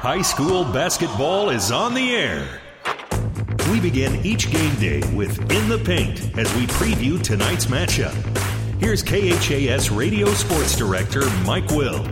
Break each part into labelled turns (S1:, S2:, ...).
S1: High school basketball is on the air. We begin each game day with In the Paint as we preview tonight's matchup. Here's KHAS Radio Sports Director Mike Will.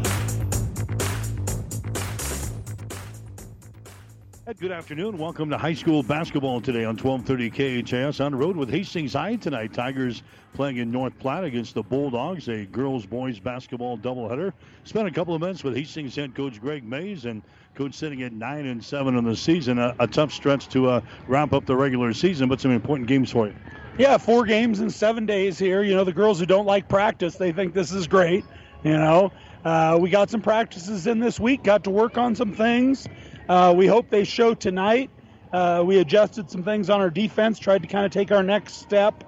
S2: Good afternoon. Welcome to high school basketball today on 1230 KHAS. On the road with Hastings High tonight. Tigers playing in North Platte against the Bulldogs, a girls boys basketball doubleheader. Spent a couple of minutes with Hastings head coach Greg Mays and coach sitting at 9 and 7 in the season. A, a tough stretch to uh, wrap up the regular season, but some important games for you.
S3: Yeah, four games in seven days here. You know, the girls who don't like practice, they think this is great. You know, uh, we got some practices in this week, got to work on some things. Uh, we hope they show tonight. Uh, we adjusted some things on our defense, tried to kind of take our next step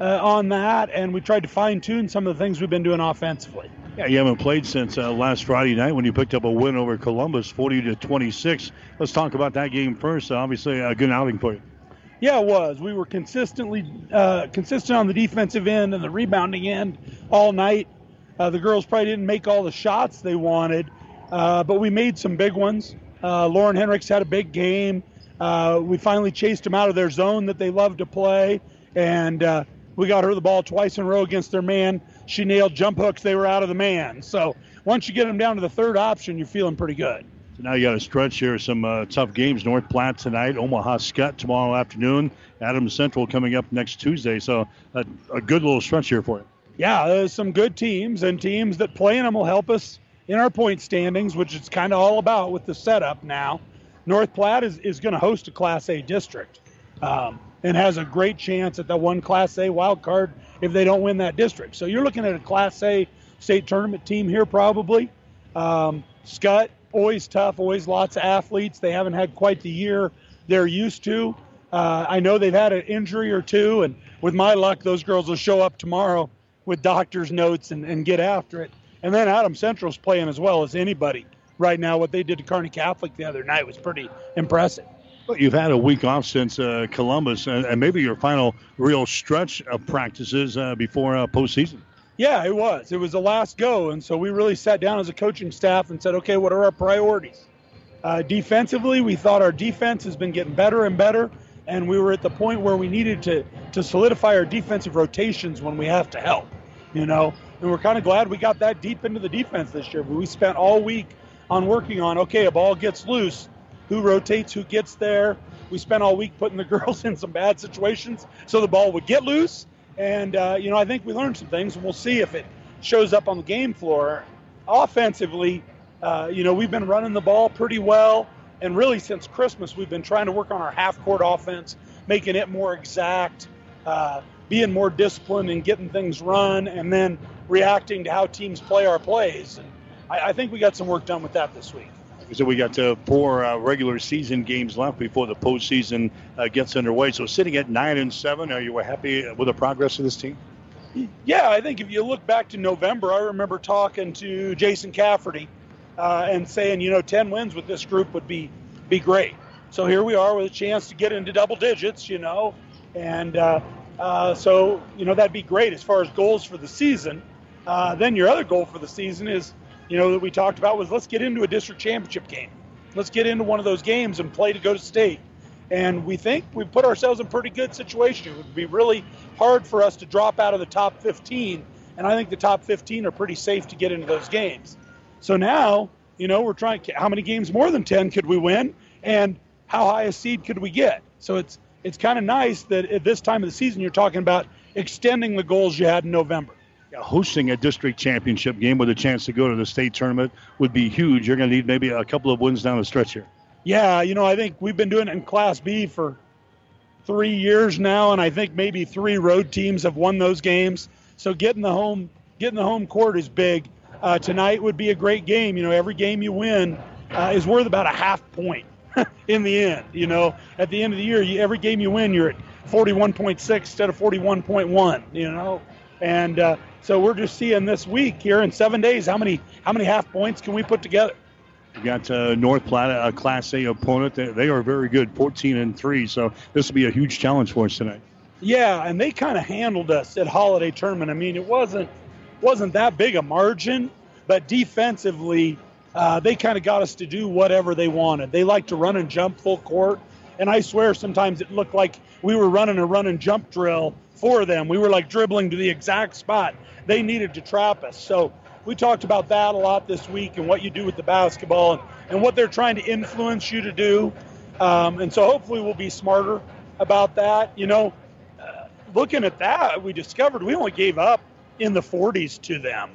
S3: uh, on that, and we tried to fine tune some of the things we've been doing offensively.
S2: Yeah, you haven't played since uh, last Friday night when you picked up a win over Columbus, 40 to 26. Let's talk about that game first. Obviously, a good outing for you.
S3: Yeah, it was. We were consistently uh, consistent on the defensive end and the rebounding end all night. Uh, the girls probably didn't make all the shots they wanted, but we made some big ones. Uh, Lauren Henricks had a big game. Uh, we finally chased them out of their zone that they love to play, and uh, we got her the ball twice in a row against their man. She nailed jump hooks. They were out of the man. So once you get them down to the third option, you're feeling pretty good.
S2: So now you got a stretch here, some uh, tough games. North Platte tonight, Omaha Skutt tomorrow afternoon, Adams Central coming up next Tuesday. So a, a good little stretch here for you.
S3: Yeah, there's some good teams, and teams that play in them will help us in our point standings, which it's kind of all about with the setup now. North Platte is, is going to host a Class A district um, and has a great chance at the one Class A wild card if they don't win that district. So you're looking at a Class A state tournament team here, probably. Um, Skutt, always tough, always lots of athletes. They haven't had quite the year they're used to. Uh, I know they've had an injury or two, and with my luck, those girls will show up tomorrow with doctor's notes and, and get after it. And then Adams Central's playing as well as anybody right now. What they did to Kearney Catholic the other night was pretty impressive.
S2: You've had a week off since uh, Columbus, and, and, maybe your final real stretch of practices uh, before uh, postseason.
S3: Yeah, it was. It was the last go, and so we really sat down as a coaching staff and said, okay, what are our priorities? Uh, defensively, we thought our defense has been getting better and better, and we were at the point where we needed to to solidify our defensive rotations when we have to help. You know, and we're kind of glad we got that deep into the defense this year. But we spent all week on working on okay, a ball gets loose, who rotates, who gets there. We spent all week putting the girls in some bad situations so the ball would get loose. And uh, you know, I think we learned some things, and we'll see if it shows up on the game floor. Offensively, uh, you know, we've been running the ball pretty well, and really since Christmas, we've been trying to work on our half-court offense, making it more exact. Uh, being more disciplined and getting things run, and then reacting to how teams play our plays. And I, I think we got some work done with that this week.
S2: So we got uh, four uh, regular season games left before the postseason uh, gets underway. So sitting at nine and seven, are you happy with the progress of this team?
S3: Yeah, I think if you look back to November, I remember talking to Jason Cafferty uh, and saying, you know, ten wins with this group would be be great. So here we are with a chance to get into double digits, you know, and uh, so, you know, that'd be great as far as goals for the season. Then your other goal for the season is, you know, that we talked about was let's get into a district championship game. Let's get into one of those games and play to go to state. And we think we put ourselves in pretty good situation. It would be really hard for us to drop out of the top 15. And I think the top 15 are pretty safe to get into those games. So now, you know, we're trying, how many games more than 10 could we win? And how high a seed could we get? So it's, it's kind of nice that at this time of the season you're talking about extending the goals you had in November.
S2: Hosting a district championship game with a chance to go to the state tournament would be huge. You're going to need maybe a couple of wins down the stretch here.
S3: Yeah, you know, I think we've been doing it in Class B for three years now, and I think maybe three road teams have won those games. So getting the home getting the home court is big. Uh, tonight would be a great game. You know, every game you win uh, is worth about a half point. in the end. You know, at the end of the year, you, every game you win, you're at 41.6 instead of 41.1. You know, and uh, so we're just seeing this week here in seven days how many how many half points can we put together.
S2: We got uh, North Platte, a Class A opponent. They, they are very good, 14 and three. So this will be a huge challenge for us tonight.
S3: Yeah, and they kind of handled us at Holiday Tournament. I mean, it wasn't wasn't that big a margin, but defensively, uh, they kind of got us to do whatever they wanted. They like to run and jump full court. And I swear sometimes it looked like we were running a run and jump drill for them. We were like dribbling to the exact spot they needed to trap us. So we talked about that a lot this week and what you do with the basketball and, and what they're trying to influence you to do. Um, and so hopefully we'll be smarter about that. You know, uh, looking at that, we discovered we only gave up in the 40s to them.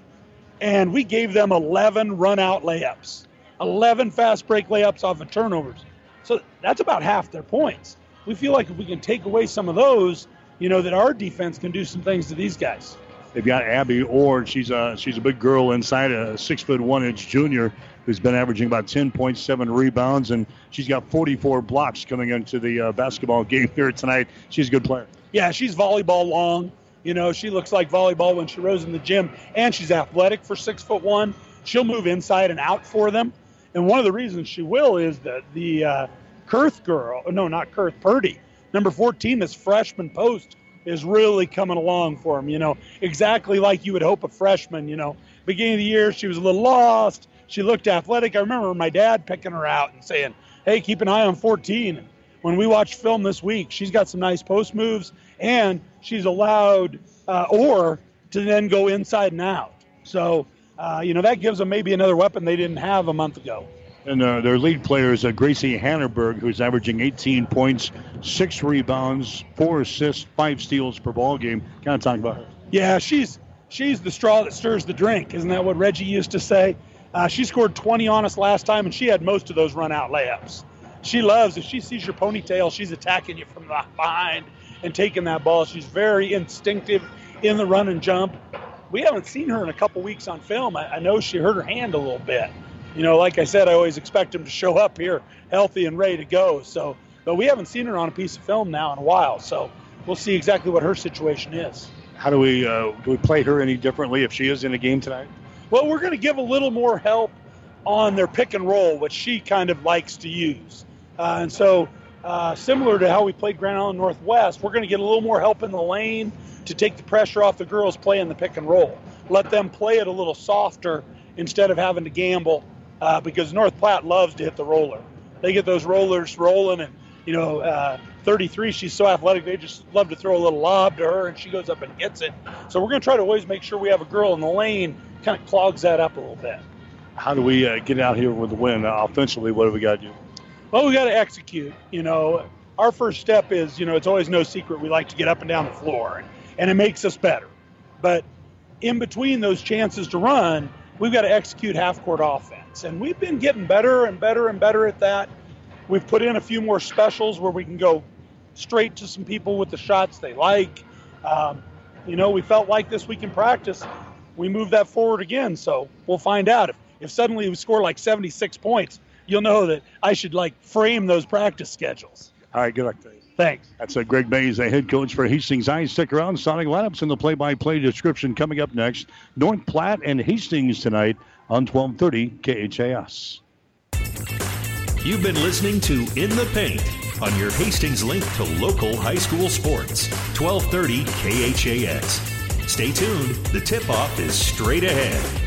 S3: And we gave them 11 run out layups, 11 fast break layups off of turnovers. So that's about half their points. We feel like if we can take away some of those, you know, that our defense can do some things to these guys.
S2: They've got Abby Orr. She's a she's a big girl inside, a six foot one inch junior who's been averaging about 10.7 rebounds, and she's got 44 blocks coming into the uh, basketball game here tonight. She's a good player.
S3: Yeah, she's volleyball long. You know, she looks like volleyball when she rose in the gym, and she's athletic for six foot one. She'll move inside and out for them. And one of the reasons she will is that the uh, Kurth girl, no, not Kurth, Purdy, number 14, this freshman post is really coming along for him. You know, exactly like you would hope a freshman. You know, beginning of the year she was a little lost. She looked athletic. I remember my dad picking her out and saying, "Hey, keep an eye on 14." When we watched film this week, she's got some nice post moves, and she's allowed uh, Orr to then go inside and out. So, uh, you know, that gives them maybe another weapon they didn't have a month ago.
S2: And uh, their lead player is uh, Gracie Hannenborg, who's averaging 18 points, six rebounds, four assists, five steals per ball game. Kind of talk about her.
S3: Yeah, she's she's the straw that stirs the drink. Isn't that what Reggie used to say? Uh, she scored 20 on us last time, and she had most of those run out layups. She loves if she sees your ponytail, she's attacking you from behind and taking that ball. She's very instinctive in the run and jump. We haven't seen her in a couple weeks on film. I, I know she hurt her hand a little bit you know, like I said, I always expect him to show up here healthy and ready to go. So, but we haven't seen her on a piece of film now in a while. So we'll see exactly what her situation is.
S2: How do we uh, do we play her any differently if she is in a game tonight?
S3: Well, we're going to give a little more help on their pick and roll, which she kind of likes to use. Uh, and so, uh, similar to how we played Grand Island Northwest, we're going to get a little more help in the lane to take the pressure off the girls playing the pick and roll. Let them play it a little softer instead of having to gamble uh, because North Platte loves to hit the roller. They get those rollers rolling, and you know, uh, 33, she's so athletic. They just love to throw a little lob to her, and she goes up and gets it. So we're going to try to always make sure we have a girl in the lane, kind of clogs that up a little bit.
S2: How do we uh, get out here with the win uh, offensively? What do we got to do?
S3: Well, we got to execute. You know, our first step is, you know, it's always no secret we like to get up and down the floor, and, and it makes us better. But in between those chances to run, we've got to execute half court offense. And we've been getting better and better and better at that. We've put in a few more specials where we can go straight to some people with the shots they like. Um, you know, we felt like this week in practice, we moved that forward again. So we'll find out. If, if suddenly we score like 76 points, you'll know that I should like frame those practice schedules.
S2: All right, good luck to you.
S3: Thanks.
S2: That's a Greg Mays, the head coach for Hastings High. Stick around. Sonic lineups in the play-by-play description coming up next. North Platte and Hastings tonight on 1230 KHAS.
S1: You've been listening to In the Paint on your Hastings link to local high school sports. 1230 KHAS. Stay tuned. The tip-off is straight ahead.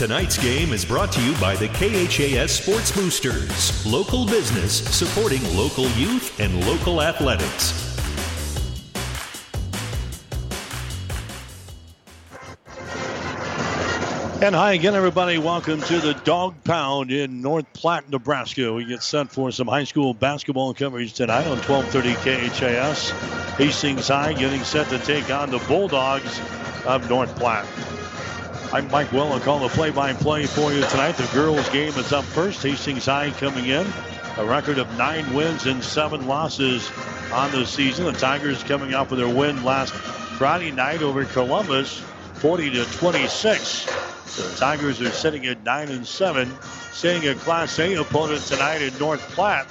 S1: Tonight's game is brought to you by the KHAS Sports Boosters, local business supporting local youth and local athletics.
S2: And hi again, everybody. Welcome to the Dog Pound in North Platte, Nebraska. We get set for some high school basketball coverage tonight on 1230 KHAS. Hastings High getting set to take on the Bulldogs of North Platte. I'm Mike Well. I'll call the play-by-play for you tonight. The girls' game is up first. Hastings High coming in. A record of nine wins and seven losses on the season. The Tigers coming off with their win last Friday night over Columbus, 40 to 26. The Tigers are sitting at 9 and 7, seeing a Class A opponent tonight in North Platte.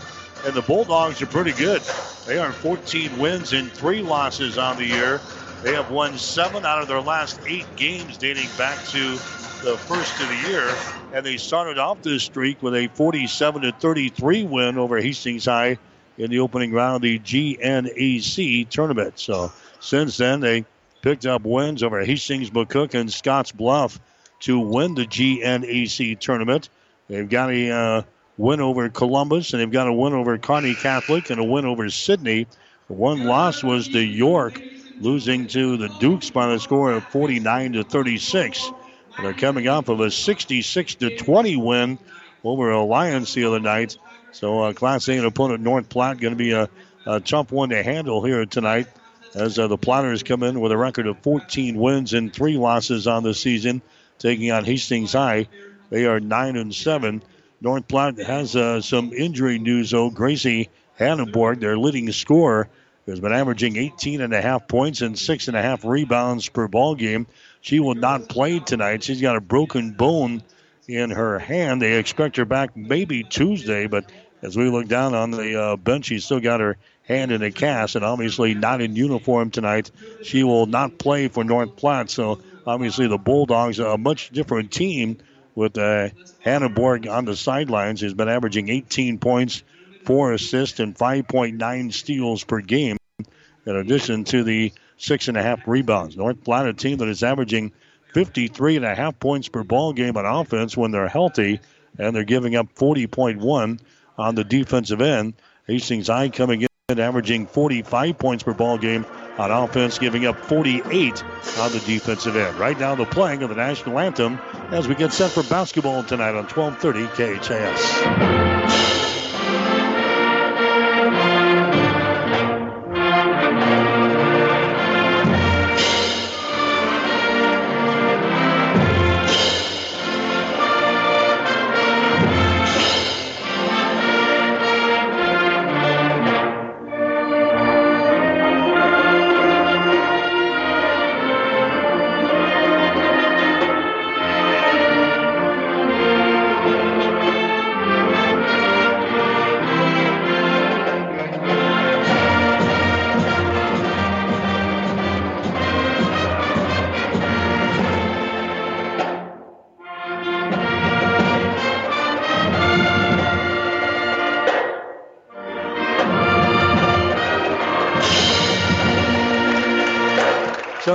S2: And the Bulldogs are pretty good. They are 14 wins and three losses on the year. They have won seven out of their last eight games dating back to the first of the year. And they started off this streak with a 47 to 33 win over Hastings High in the opening round of the GNAC tournament. So since then, they picked up wins over Hastings, McCook, and Scottsbluff to win the GNAC tournament. They've got a uh, win over Columbus, and they've got a win over Kearney Catholic, and a win over Sidney. One loss was to York, losing to the Dukes by the score of 49 to 36. And they're coming off of a 66 to 20 win over Alliance the other night. So, uh, Class A opponent North Platte going to be a, a, tough one to handle here tonight as uh, the Platters come in with a record of 14 wins and three losses on the season taking on Hastings High. They are 9 and 7. North Platte has uh, some injury news, though. Gracie Hannenborg, their leading scorer, has been averaging 18 and a half points and six and a half rebounds per ball game. She will not play tonight. She's got a broken bone in her hand. They expect her back maybe Tuesday, but as we look down on the uh, bench, she's still got her hand in a cast and obviously not in uniform tonight. She will not play for North Platte, so Obviously, the Bulldogs are a much different team with uh, Hannah on the sidelines. He's been averaging 18 points, four assists, and 5.9 steals per game, in addition to the six and a half rebounds. North Platte, a team that is averaging 53 and a half points per ball game on offense when they're healthy, and they're giving up 40.1 on the defensive end. Hastings High coming in averaging 45 points per ball game on offense, giving up 48 on the defensive end. Right now, the playing of the national anthem as we get set for basketball tonight on 1230 KHAS.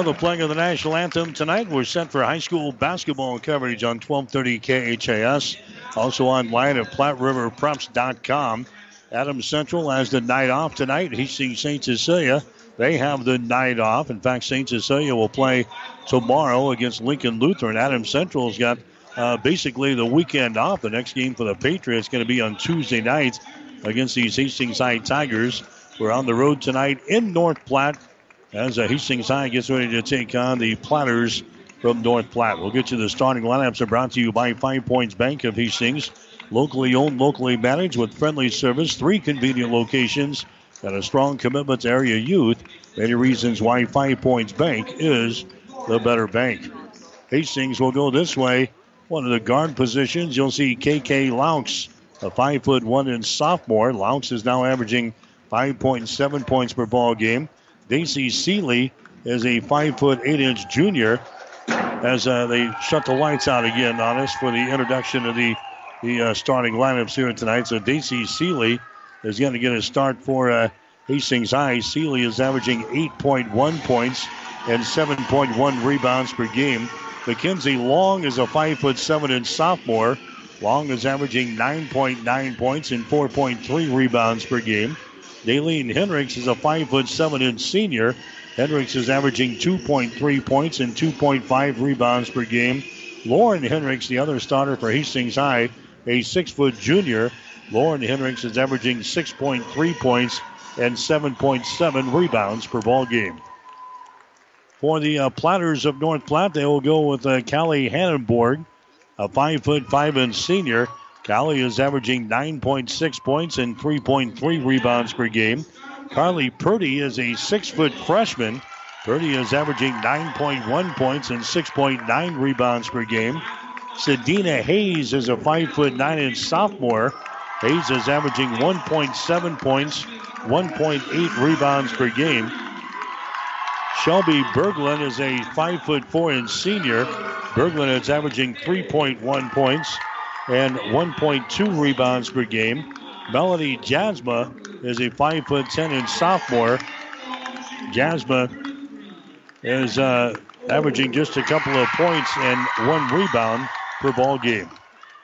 S2: The playing of the national anthem tonight. We're set for high school basketball coverage on 1230 KHAS. Also online at PlatteRiverPreps.com. Adams Central has the night off tonight. Hastings St. Cecilia, they have the night off. In fact, St. Cecilia will play tomorrow against Lincoln Lutheran. Adams Central's got uh, basically the weekend off. The next game for the Patriots is going to be on Tuesday night against these Hastings High Tigers. We're on the road tonight in North Platte as uh, Hastings High gets ready to take on the Platters from North Platte. We'll get you the starting lineups are brought to you by Five Points Bank of Hastings. Locally owned, locally managed with friendly service, three convenient locations, and a strong commitment to area youth. Many reasons why Five Points Bank is the better bank. Hastings will go this way. One of the guard positions, you'll see KK Laux, a five foot one inch sophomore. Laux is now averaging 5.7 points per ball game. Daisy Seeley is a five foot eight inch junior. As uh, they shut the lights out again on us for the introduction of the the uh, starting lineups here tonight. So Daisy Seeley is going to get a start for uh, Hastings High. Seeley is averaging 8.1 points and 7.1 rebounds per game. Mackenzie Long is a five foot seven inch sophomore. Long is averaging 9.9 points and 4.3 rebounds per game. Daleen Hendricks is a five foot seven inch senior. Hendricks is averaging 2.3 points and 2.5 rebounds per game. Lauren Hendricks, the other starter for Hastings High, a six foot junior. Lauren Hendricks is averaging 6.3 points and 7.7 rebounds per ball game. For the uh, Platters of North Platte, they will go with uh, Callie Hannenborg, a five foot five inch senior. Callie is averaging 9.6 points and 3.3 rebounds per game. Carly Purdy is a six foot freshman. Purdy is averaging 9.1 points and 6.9 rebounds per game. Sedina Hayes is a five foot nine inch sophomore. Hayes is averaging 1.7 points, 1.8 rebounds per game. Shelby Berglund is a five foot four inch senior. Berglund is averaging 3.1 points and 1.2 rebounds per game. Melanie Jasma is a five foot ten inch sophomore. Jasma is uh, averaging just a couple of points and one rebound per ball game.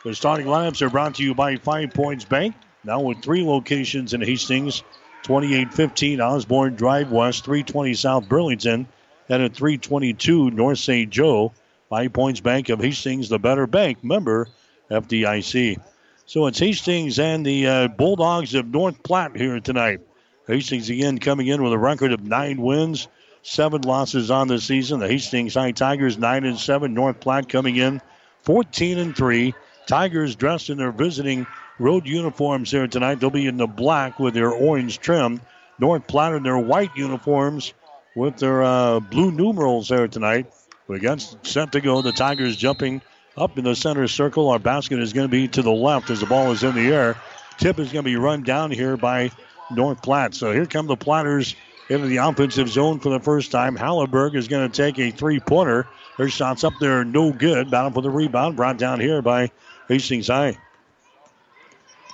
S2: The starting lineups are brought to you by Five Points Bank, now with three locations in Hastings 2815 Osborne Drive West, 320 South Burlington, and at 322 North St. Joe. Five Points Bank of Hastings, the better bank, member FDIC. So it's Hastings and the uh, Bulldogs of North Platte here tonight. Hastings again coming in with a record of nine wins, seven losses on the season. The Hastings High Tigers nine and seven. North Platte coming in 14 and three. Tigers dressed in their visiting road uniforms here tonight. They'll be in the black with their orange trim. North Platte in their white uniforms with their uh, blue numerals there tonight. We got set to go. The Tigers jumping up in the center circle. Our basket is going to be to the left as the ball is in the air. Tip is going to be run down here by North Platte. So here come the Platters into the offensive zone for the first time. Halliburg is going to take a three pointer. Her shots up there, no good. Battle for the rebound, brought down here by Hastings High.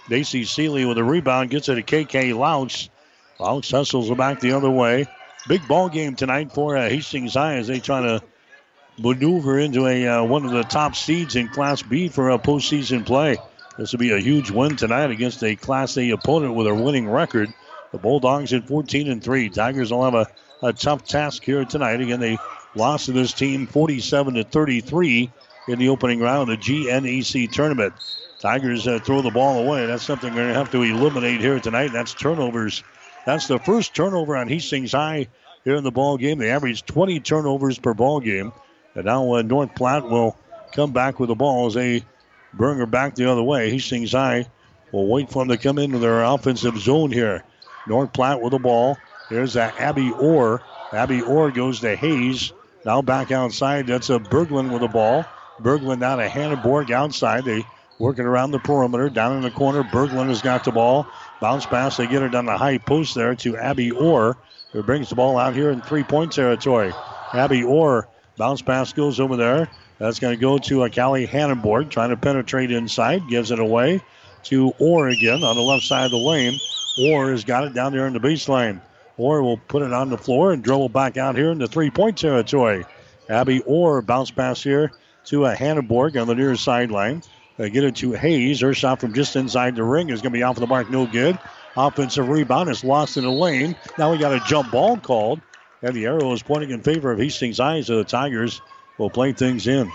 S2: Daisy Seeley with a rebound gets it to KK Laux. Laux hustles back the other way. Big ball game tonight for uh, Hastings High as they try to maneuver into a uh, one of the top seeds in Class B for a postseason play. This will be a huge win tonight against a Class A opponent with a winning record. The Bulldogs at 14 and 3. Tigers will have a, a tough task here tonight. Again, they lost to this team 47 to 33 in the opening round of the GNAC tournament. Tigers uh, throw the ball away. That's something they're going to have to eliminate here tonight. That's turnovers. That's the first turnover on Hastings High here in the ball game. They average 20 turnovers per ball game. And now uh, North Platte will come back with the ball as they bring her back the other way. Hastings High will wait for them to come into their offensive zone here. North Platte with the ball. Here's uh, Abby Orr. Abby Orr goes to Hayes. Now back outside. That's a Berglund with the ball. Berglund down to Hannenborg outside. They working around the perimeter. Down in the corner, Berglund has got the ball. Bounce pass. They get it down the high post there to Abby Orr, who brings the ball out here in three point territory. Abby Orr, bounce pass goes over there. That's going to go to a Callie Hannenborg trying to penetrate inside. Gives it away to Orr again on the left side of the lane. Orr has got it down there in the baseline. Orr will put it on the floor and dribble back out here in the three point territory. Abby Orr bounce pass here to a Hannenborg on the near sideline. They get it to Hayes. Her shot from just inside the ring is going to be off the mark, no good. Offensive rebound is lost in the lane. Now we got a jump ball called, and the arrow is pointing in favor of Hastings High, so the Tigers will play things in.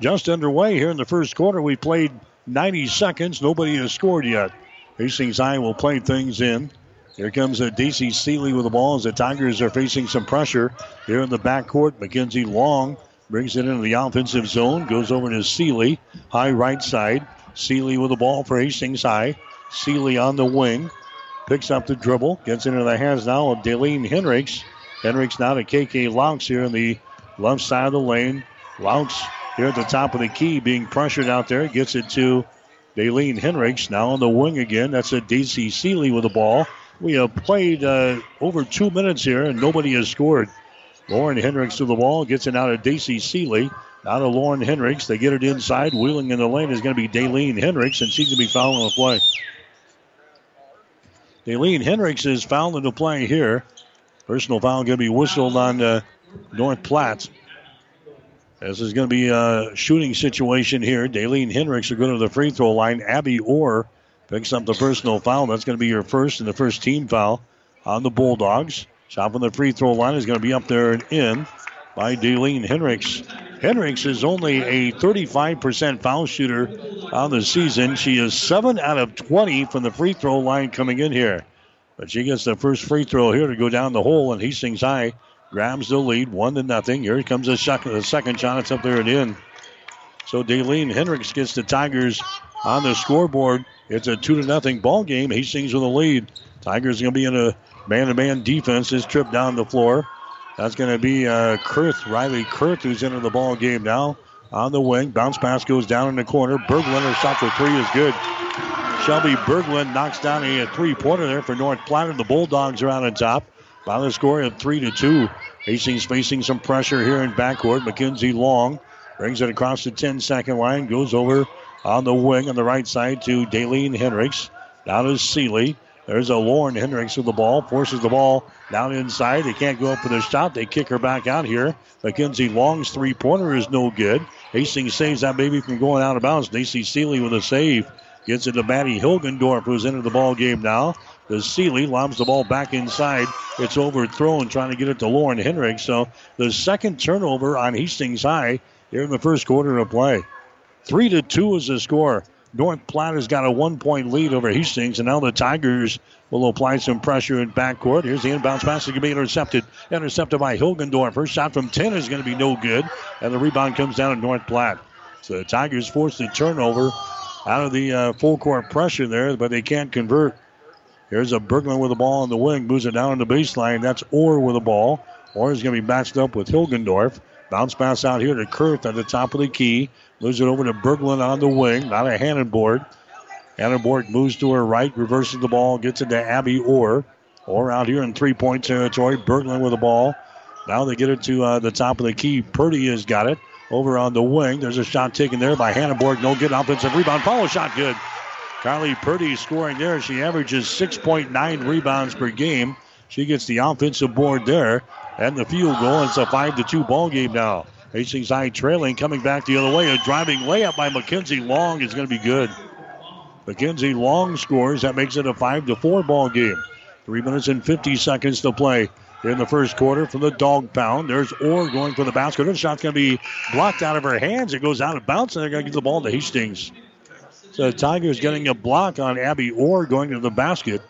S2: Just underway here in the first quarter. We played 90 seconds. Nobody has scored yet. Hastings High will play things in. Here comes a Daisy Seeley with the ball as the Tigers are facing some pressure here in the backcourt. Mackenzie Long Brings it into the offensive zone. Goes over to Seeley. High right side. Seeley with the ball for Hastings High. Seeley on the wing. Picks up the dribble. Gets into the hands now of Daleen Henricks. Henricks now to KK Laux here in the left side of the lane. Laux here at the top of the key being pressured out there. Gets it to Daleen Henricks. Now on the wing again. That's a Daisy Seeley with the ball. We have played uh, over two minutes here and nobody has scored. Lauren Hendricks to the ball, gets it out of Daisy Seeley. Out of Lauren Hendricks. They get it inside. Wheeling in the lane is going to be Daleen Hendricks, and she's going to be fouling the play. Daleen Hendricks is fouling the play here. Personal foul going to be whistled on uh, North Platte. This is going to be a shooting situation here. Daleen Hendricks are going to the free throw line. Abby Orr picks up the personal foul. That's going to be your first and the first team foul on the Bulldogs. Shot from the free throw line is going to be up there and in by Daleen Henricks. Hendricks is only a 35% foul shooter on the season. She is 7 out of 20 from the free throw line coming in here. But she gets the first free throw here to go down the hole, and Hastings High grabs the lead, 1 to nothing. Here comes the second, the second shot. It's up there and in. So Daleen Hendricks gets the Tigers on the scoreboard. It's a 2 to nothing ball game. Hastings with a lead. Tigers going to be in a man to man defense. His trip down the floor. That's going to be uh, Kurth, Riley Kurth, who's into the ball game now on the wing. Bounce pass goes down in the corner. Berglund, her shot for three is good. Shelby Berglund knocks down a three pointer there for North Platte. The Bulldogs are out on top by the score of three to two. Hastings facing some pressure here in backcourt. Mackenzie Long brings it across the 10 second line, goes over on the wing on the right side to Daleen Hendricks. Down to Seeley. There's a Lauren Hendricks with the ball, forces the ball down inside. They can't go up for the shot. They kick her back out here. Mackenzie Long's three pointer is no good. Hastings saves that baby from going out of bounds. Daisy Seeley with a save. Gets it to Maddie Hilgendorf, who's into the ball game now. The Seeley lobs the ball back inside. It's overthrown, trying to get it to Lauren Hendricks. So the second turnover on Hastings High here in the first quarter of play. Three to two is the score. North Platte has got a one point lead over Hastings, and now the Tigers will apply some pressure in backcourt. Here's the inbounds pass. It's going to be intercepted. Intercepted by Hilgendorf. First shot from 10 is going to be no good, and the rebound comes down to North Platte. So the Tigers force the turnover out of the uh, full court pressure there, but they can't convert. Here's a Berglund with the ball on the wing, moves it down on the baseline. That's Orr with the ball. Orr is going to be matched up with Hilgendorf. Bounce pass out here to Kurth at the top of the key. Moves it over to Berglund on the wing. Not a Hannenborg. Hannenborg moves to her right, reverses the ball, gets it to Abby Orr. Orr out here in three point territory. Berglund with the ball. Now they get it to uh, the top of the key. Purdy has got it over on the wing. There's a shot taken there by Hannenborg. No good offensive rebound. Follow shot good. Carly Purdy scoring there. She averages 6.9 rebounds per game. She gets the offensive board there and the field goal. It's a 5 to 2 ball game now. Hastings High trailing, coming back the other way. A driving layup by McKenzie Long is going to be good. McKenzie Long scores. That makes it a 5 to 4 ball game. Three minutes and 50 seconds to play in the first quarter from the dog pound. There's Orr going for the basket. The shot's going to be blocked out of her hands. It goes out of bounds, and they're going to give the ball to Hastings. So the Tigers getting a block on Abby Orr going to the basket.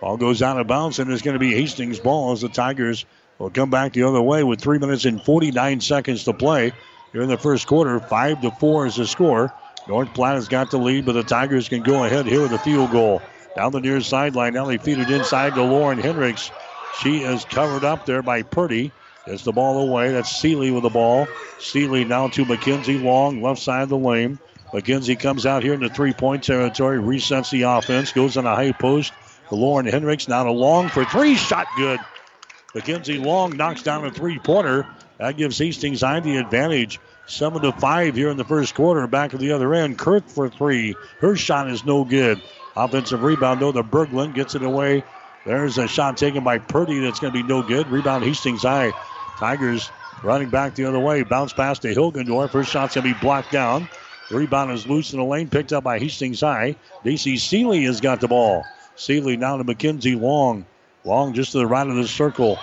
S2: Ball goes out of bounds, and it's going to be Hastings' ball as the Tigers will come back the other way with three minutes and 49 seconds to play here in the first quarter. Five to four is the score. North Platte has got the lead, but the Tigers can go ahead here with a field goal. Down the near sideline. Now they feed it inside to Lauren Hendricks. She is covered up there by Purdy. Gets the ball away. That's Seeley with the ball. Seeley now to Mackenzie Long, left side of the lane. McKenzie comes out here in the three point territory, resets the offense, goes on a high post. Lauren Hendricks, now to Long for three. Shot good. Mackenzie Long knocks down a three pointer. That gives Hastings High the advantage. Seven to five here in the first quarter. Back at the other end. Kurth for three. Her shot is no good. Offensive rebound though. The Berglund gets it away. There's a shot taken by Purdy that's going to be no good. Rebound Hastings High. Tigers running back the other way. Bounce pass to Hilgendorf. First shot's going to be blocked down. Rebound is loose in the lane, picked up by Hastings High. Daisy Seeley has got the ball. Seeley now to Mackenzie Long. Long just to the right of the circle.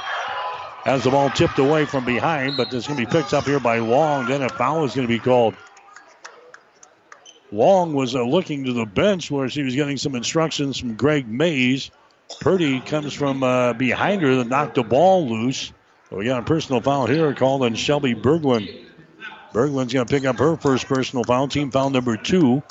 S2: Has the ball tipped away from behind, but it's going to be picked up here by Long. Then a foul is going to be called. Long was uh, looking to the bench where she was getting some instructions from Greg Mays. Purdy comes from uh, behind her and knocked the ball loose. So we got a personal foul here called on Shelby Berglund. Berglund's going to pick up her first personal foul, team foul number two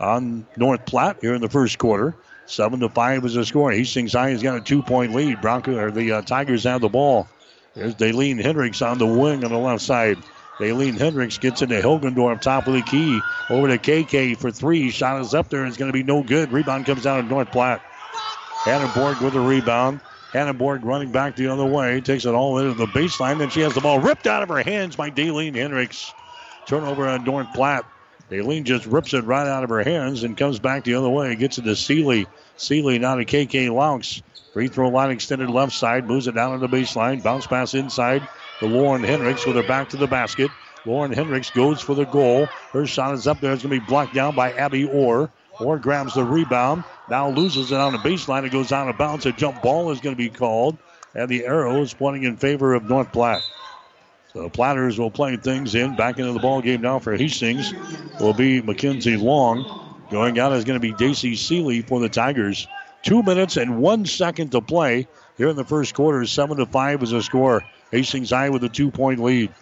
S2: on North Platte here in the first quarter. Seven to five is the score. Hastings High has got a two-point lead. Bronco or the uh, Tigers have the ball. There's Daleen Hendricks on the wing on the left side. Daleen Hendricks gets into Hilgendorf, top of the key. Over to KK for three. Shot is up there. It's going to be no good. Rebound comes down to North Platte. Hannenborg with the rebound. Hannenborg running back the other way. Takes it all into the baseline. Then she has the ball ripped out of her hands by Daleen Hendricks. Turnover on North Platte. Daleen just rips it right out of her hands and comes back the other way. Gets it to Seeley. Seeley now to KK Laux. Free throw line extended left side. Moves it down to the baseline. Bounce pass inside The Lauren Hendricks with her back to the basket. Lauren Hendricks goes for the goal. Her shot is up there. It's going to be blocked down by Abby Orr. Orr grabs the rebound. Now loses it on the baseline. It goes out of bounds. A jump ball is going to be called. And the arrow is pointing in favor of North Platte. The Platters will play things in. Back into the ball game now for Hastings will be Mackenzie Long. Going out is going to be Daisy Seeley for the Tigers. Two minutes and one second to play here in the first quarter. Seven to five is a score. Hastings High with a two-point lead.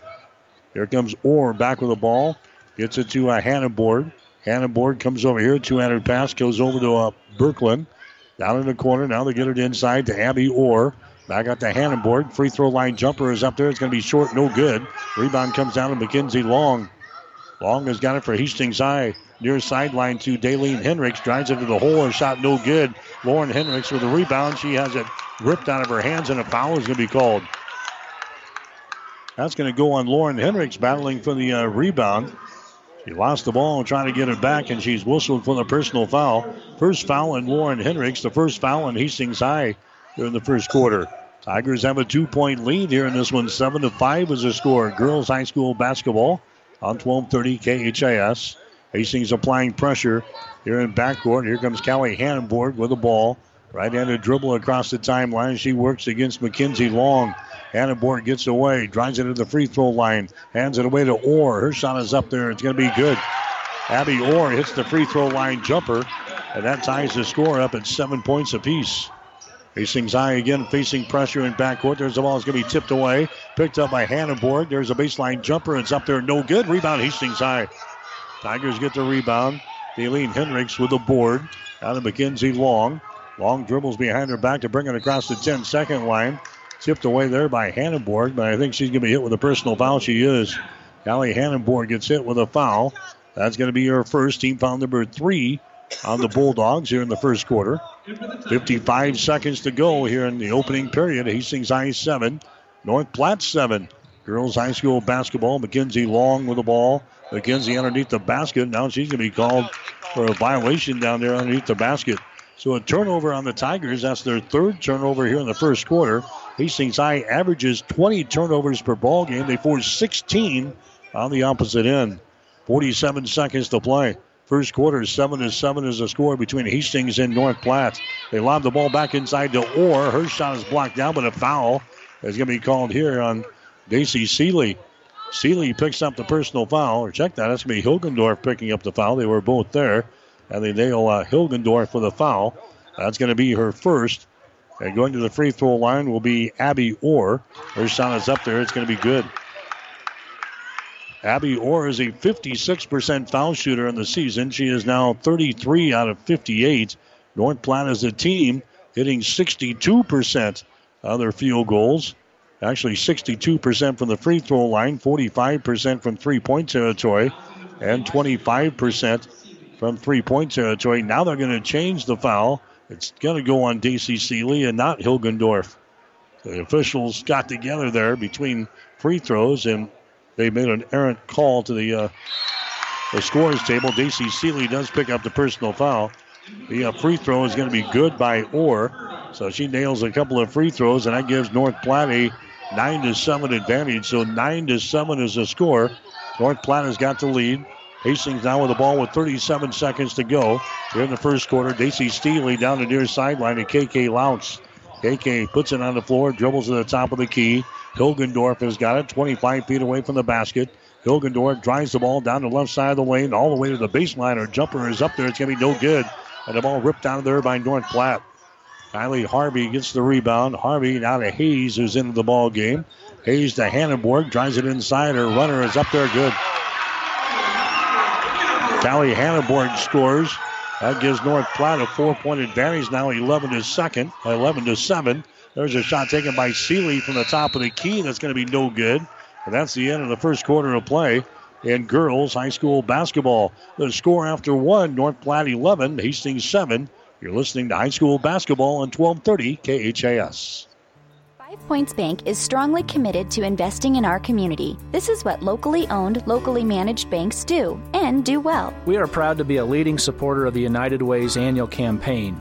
S2: Here comes Orr back with the ball. Gets it to uh, Hannenborg. Hannenborg comes over here. Two-handed pass goes over to uh, Berglund. Down in the corner. Now they get it inside to Abby Orr. Back out to Hannenborg. Free throw line jumper is up there. It's going to be short, no good. Rebound comes down to Mackenzie Long. Long has got it for Hastings High. Near sideline to Daleen Hendricks. Drives it to the hole. A shot no good. Lauren Hendricks with the rebound. She has it ripped out of her hands, and a foul is going to be called. That's going to go on Lauren Hendricks battling for the uh, rebound. She lost the ball trying to get it back, and she's whistled for the personal foul. First foul in Lauren Hendricks, the first foul in Hastings High during the first quarter. Tigers have a two-point lead here in this one. Seven to five is the score. Girls high school basketball on 12:30 KHAS. Hastings applying pressure here in backcourt. Here comes Callie Hannenborg with the ball. Right-handed dribble across the timeline. She works against Mackenzie Long. Hannenborg gets away, drives it to the free throw line, hands it away to Orr. Her shot is up there. It's going to be good. Abby Orr hits the free throw line jumper, and that ties the score up at seven points apiece. Hastings High again facing pressure in backcourt. There's the ball. It's going to be tipped away. Picked up by Hannenborg. There's a baseline jumper. It's up there. No good. Rebound Hastings High. Tigers get the rebound. Daleen Hendricks with the board. Out of Mackenzie Long. Long dribbles behind her back to bring it across the 10 second line. Tipped away there by Hannenborg, but I think she's going to be hit with a personal foul. She is. Callie Hannenborg gets hit with a foul. That's going to be her first team foul number three on the Bulldogs here in the first quarter. 55 seconds to go here in the opening period. Hastings High 7, North Platte 7. Girls High School basketball. Mackenzie Long with the ball. Mackenzie underneath the basket. Now she's going to be called for a violation down there underneath the basket. So a turnover on the Tigers. That's their third turnover here in the first quarter. Hastings High averages 20 turnovers per ball game. They force 16 on the opposite end. 47 seconds to play. First quarter, 7 to 7 is the score between Hastings and North Platte. They lob the ball back inside to Orr. Her shot is blocked down, but a foul is going to be called here on Daisy Seeley. Seeley picks up the personal foul. Or check that. That's going to be Hilgendorf picking up the foul. They were both there. And they nail uh, Hilgendorf for the foul. That's going to be her first. And going to the free throw line will be Abby Orr. Her shot is up there. It's going to be good. Abby Orr is a 56% foul shooter in the season. She is now 33 out of 58. North Platte is a team hitting 62% of their field goals. Actually, 62% from the free throw line, 45% from three point territory, and 25% from three point territory. Now they're going to change the foul. It's going to go on Daisy Seeley and not Hilgendorf. The officials got together there between free throws and they made an errant call to the uh, the scores table. Daisy Seeley does pick up the personal foul. The uh, free throw is going to be good by Orr, so she nails a couple of free throws, and that gives North Platte a nine to seven advantage. So nine to seven is the score. North Platte has got the lead. Hastings now with the ball with 37 seconds to go here in the first quarter. Daisy Seeley down the near sideline to KK Laux. KK puts it on the floor, dribbles to the top of the key. Hilgendorf has got it 25 feet away from the basket. Hilgendorf drives the ball down the left side of the lane, all the way to the baseline. Her jumper is up there. It's going to be no good. And the ball ripped out of there by North Platte. Kylie Harvey gets the rebound. Harvey now to Hayes, who's into the ball game. Hayes to Hannenborg, drives it inside. Her runner is up there, good. Callie Hannenborg scores. That gives North Platte a four-point advantage now, 11 to second, 11 to seven. There's a shot taken by Seeley from the top of the key. That's going to be no good. And that's the end of the first quarter of play in girls high school basketball. The score after one, North Platte 11, Hastings 7. You're listening to high school basketball on 1230 KHAS.
S4: Five Points Bank is strongly committed to investing in our community. This is what locally owned, locally managed banks do, and do well.
S5: We are proud to be a leading supporter of the United Way's annual campaign.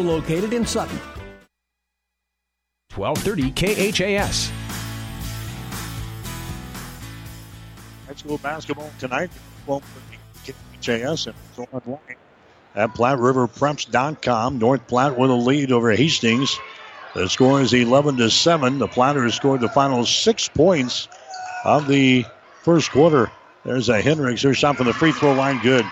S6: located in Sutton.
S7: 1230 KHAS.
S2: High school basketball tonight, 1230 KHAS and it's online at PlatteRiverPreps.com. North Platte with a lead over Hastings. The score is 11 to 7. The Platters scored the final six points of the first quarter. There's a Hendricks. Her shot from the free throw line. Good.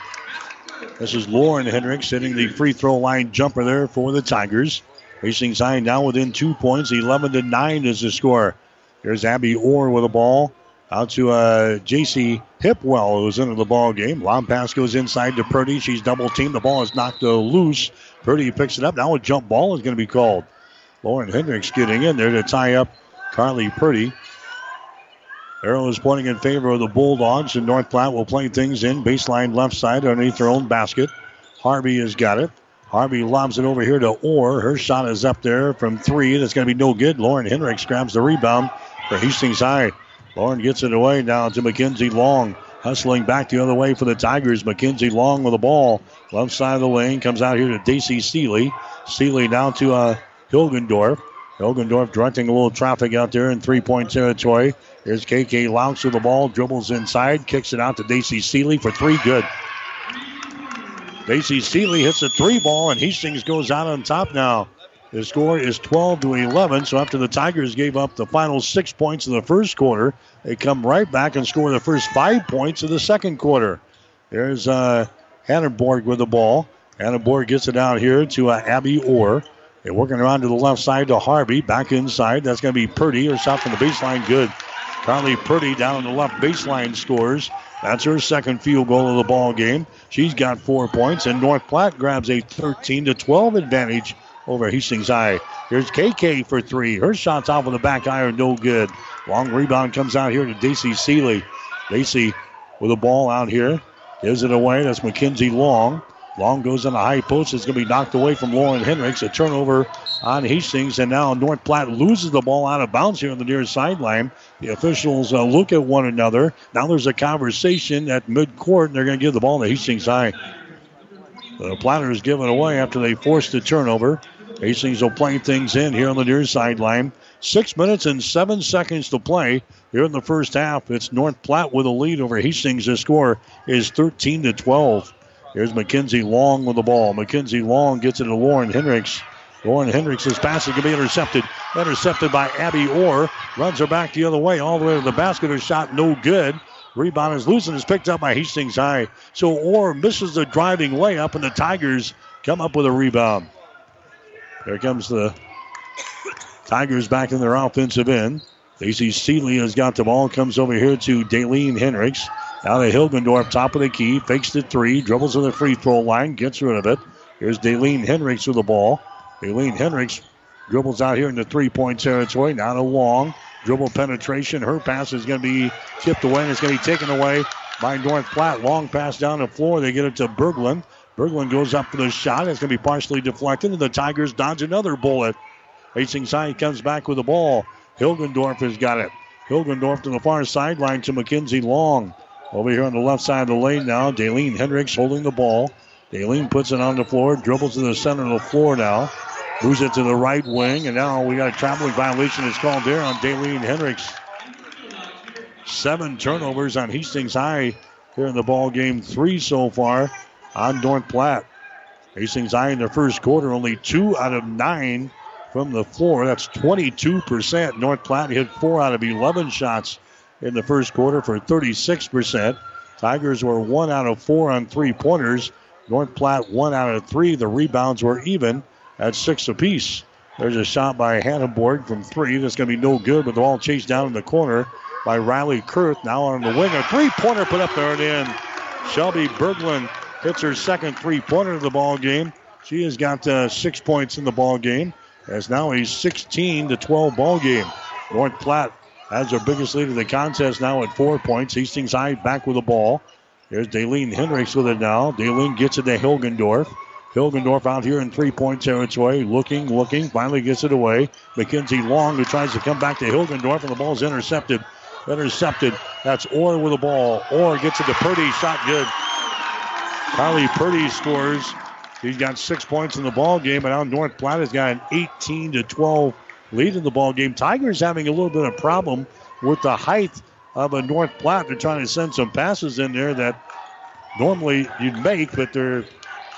S2: This is Lauren Hendricks hitting the free throw line jumper there for the Tigers. Hastings High now within two points. 11 to 9 is the score. There's Abby Orr with a ball. Out to uh, J.C. Hipwell, who's into the ball game. Long pass goes inside to Purdy. She's double teamed. The ball is knocked uh, loose. Purdy picks it up. Now a jump ball is going to be called. Lauren Hendricks getting in there to tie up Carly Purdy. Arrow is pointing in favor of the Bulldogs, and North Platte will play things in baseline left side underneath their own basket. Harvey has got it. Harvey lobs it over here to Orr. Her shot is up there from three. That's going to be no good. Lauren Hendricks grabs the rebound for Hastings High. Lauren gets it away now to Mackenzie Long. Hustling back the other way for the Tigers. Mackenzie Long with the ball. Left side of the lane. Comes out here to Daisy Seeley. Seeley down to uh, Hilgendorf. Hilgendorf directing a little traffic out there in three point territory. Here's KK Laux with the ball. Dribbles inside. Kicks it out to Daisy Seeley for three. Good. Daisy Seeley hits a three ball, and Hastings goes out on top now. The score is 12 to 11. So after the Tigers gave up the final six points in the first quarter, they come right back and score the first five points of the second quarter. There's uh, Hannenborg with the ball. Hannenborg gets it out here to uh, Abby Orr. They're working around to the left side to Harvey. Back inside. That's going to be Purdy. Her shot from the baseline. Good. Carly Purdy down the left baseline scores. That's her second field goal of the ball game. She's got four points, and North Platte grabs a 13 to 12 advantage over Hastings High. Here's KK for three. Her shot's off of the back iron, no good. Long rebound comes out here to Daisy Seeley. Daisy with the ball out here. Gives it away. That's Mackenzie Long. Long goes in the high post. It's going to be knocked away from Lauren Hendricks. A turnover on Hastings, and now North Platte loses the ball out of bounds here on the near sideline. The officials uh, look at one another. Now there's a conversation at midcourt, and they're going to give the ball to Hastings High. The Platter is given away after they forced the turnover. Hastings will play things in here on the near sideline. Six minutes and seven seconds to play here in the first half. It's North Platte with a lead over Hastings. The score is 13 to 12. Here's Mackenzie Long with the ball. Mackenzie Long gets it to Lauren Hendricks. Lauren Hendricks' pass is going to be intercepted. Intercepted by Abby Orr. Runs her back the other way, all the way to the basket. Her shot no good. Rebound is loose and is picked up by Hastings High. So Orr misses the driving layup, and the Tigers come up with a rebound. There comes the Tigers back in their offensive end. Daisy Seeley has got the ball. Comes over here to Daleen Hendricks. Now to Hilgendorf, top of the key. Fakes the three. Dribbles to the free throw line. Gets rid of it. Here's Daleen Hendricks with the ball. Daleen Hendricks dribbles out here in the three point territory. Now to Long. Dribble penetration. Her pass is going to be tipped away and it's going to be taken away by North Platte. Long pass down the floor. They get it to Berglund. Berglund goes up for the shot. It's going to be partially deflected, and the Tigers dodge another bullet. Hastings High comes back with the ball. Hilgendorf has got it. Hilgendorf to the far sideline to Mackenzie Long. Over here on the left side of the lane now, Daleen Hendricks holding the ball. Daleen puts it on the floor, dribbles to the center of the floor now. Moves it to the right wing, and now we got a traveling violation that's called there on Daleen Hendricks. Seven turnovers on Hastings High here in the ball game. Three so far on North Platte. Hastings High in the first quarter, only two out of nine from the floor. That's 22%. North Platte hit four out of 11 shots in the first quarter for 36%. Tigers were one out of four on three pointers. North Platte one out of three. The rebounds were even at six apiece. There's a shot by Hannenborg from three. That's going to be no good, but the ball chased down in the corner by Riley Kurth. Now on the wing, a three-pointer put up there and in. Shelby Berglund hits her second three-pointer of the ball game. She has got uh, six points in the ball game. As now a 16 to 12 ball game. North Platte has their biggest lead of the contest now at four points. Hastings High back with the ball. There's Daleen Hendricks with it now. Daleen gets it to Hilgendorf. Hilgendorf out here in three-point territory, looking, looking, finally gets it away. Mackenzie Long who tries to come back to Hilgendorf, and the ball's intercepted. Intercepted. That's Orr with the ball. Orr gets it to Purdy. Shot good. Carly Purdy scores. He's got six points in the ball game, and now North Platte has got an 18 to 12 lead in the ball game. Tigers having a little bit of problem with the height of a North Platte. They're trying to send some passes in there that normally you'd make, but they're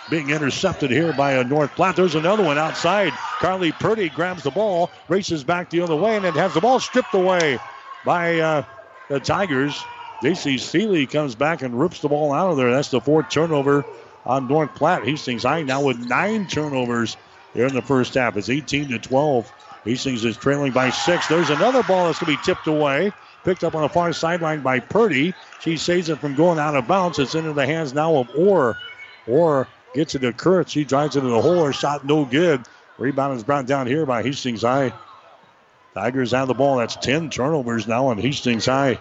S2: being intercepted here by a North Platte. There's another one outside. Carly Purdy grabs the ball, races back the other way, and then has the ball stripped away by uh, the Tigers. J.C. Seeley comes back and rips the ball out of there. That's the fourth turnover on North Platte. Hastings High now with nine turnovers here in the first half. It's 18 to 12. Hastings is trailing by six. There's another ball that's going to be tipped away. Picked up on the far sideline by Purdy. She saves it from going out of bounds. It's into the hands now of Orr. Orr gets it to Kurth. She drives it to the hole. Her shot no good. Rebound is brought down here by Hastings High. Tigers have the ball. That's 10 turnovers now on Hastings High.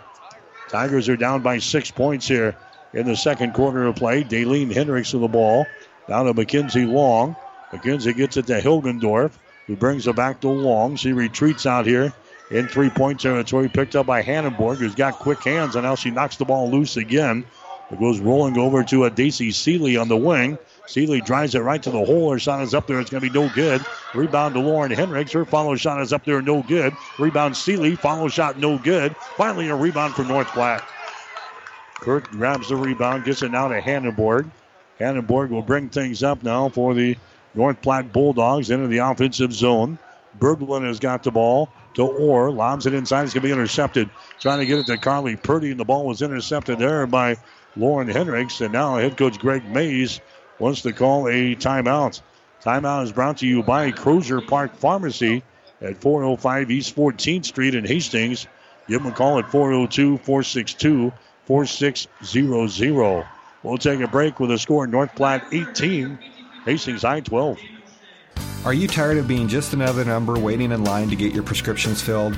S2: Tigers are down by six points here in the second quarter of play. Daleen Hendricks with the ball. Down to Mackenzie Long. McKenzie gets it to Hilgendorf, who brings it back to Long. She retreats out here in three point territory, picked up by Hannenborg, who's got quick hands, and now she knocks the ball loose again. It goes rolling over to a Daisy Seeley on the wing. Seeley drives it right to the hole. Her shot is up there. It's going to be no good. Rebound to Lauren Hendricks. Her follow shot is up there. No good. Rebound Seeley. Follow shot no good. Finally, a rebound for North Platte. Kurth grabs the rebound, gets it now to Hannenborg. Hannenborg will bring things up now for the North Platte Bulldogs into the offensive zone. Berglund has got the ball to Orr. Lobs it inside. It's going to be intercepted. Trying to get it to Carly Purdy, and the ball was intercepted there by Lauren Hendricks. And now head coach Greg Mays wants to call a timeout. Timeout is brought to you by Crozier Park Pharmacy at 405 East 14th Street in Hastings. Give them a call at 402 462 4600. We'll take a break with a score North Platte 18, Hastings High 12.
S8: Are you tired of being just another number waiting in line to get your prescriptions filled?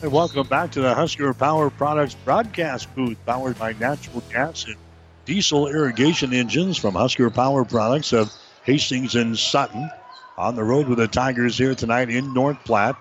S2: And welcome back to the Husker Power Products broadcast booth, powered by natural gas and diesel irrigation engines from Husker Power Products of Hastings and Sutton. On the road with the Tigers here tonight in North Platte.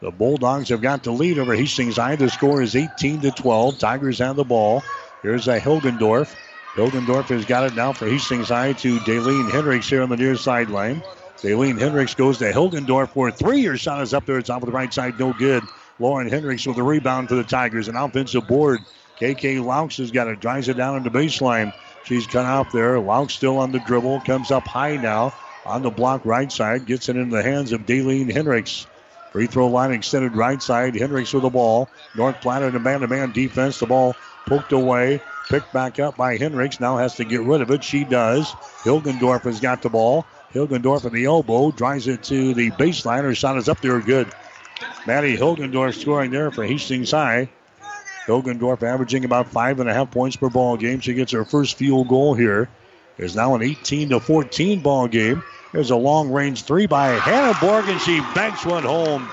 S2: The Bulldogs have got the lead over Hastings High. The score is 18 to 12. Tigers have the ball. Here's a Hilgendorf. Hilgendorf has got it now for Hastings High to Daleen Hendricks here on the near sideline. Daleen Hendricks goes to Hilgendorf for three. Your shot is up there. It's off of the right side. No good. Lauren Hendricks with the rebound for the Tigers. An offensive board. KK Laux has got it. Drives it down the baseline. She's cut off there. Laux still on the dribble. Comes up high now on the block right side. Gets it into the hands of Daleen Hendricks. Free throw line extended right side. Hendricks with the ball. North Platte in a man-to-man defense. The ball poked away. Picked back up by Hendricks. Now has to get rid of it. She does. Hilgendorf has got the ball. Hilgendorf in the elbow. Drives it to the baseline. Her shot is up there good. Maddie Hilgendorf scoring there for Hastings High. Hilgendorf averaging about five and a half points per ball game. She gets her first field goal here. There's now an 18 to 14 ball game. There's a long range three by Hannenborg, and she banks one home.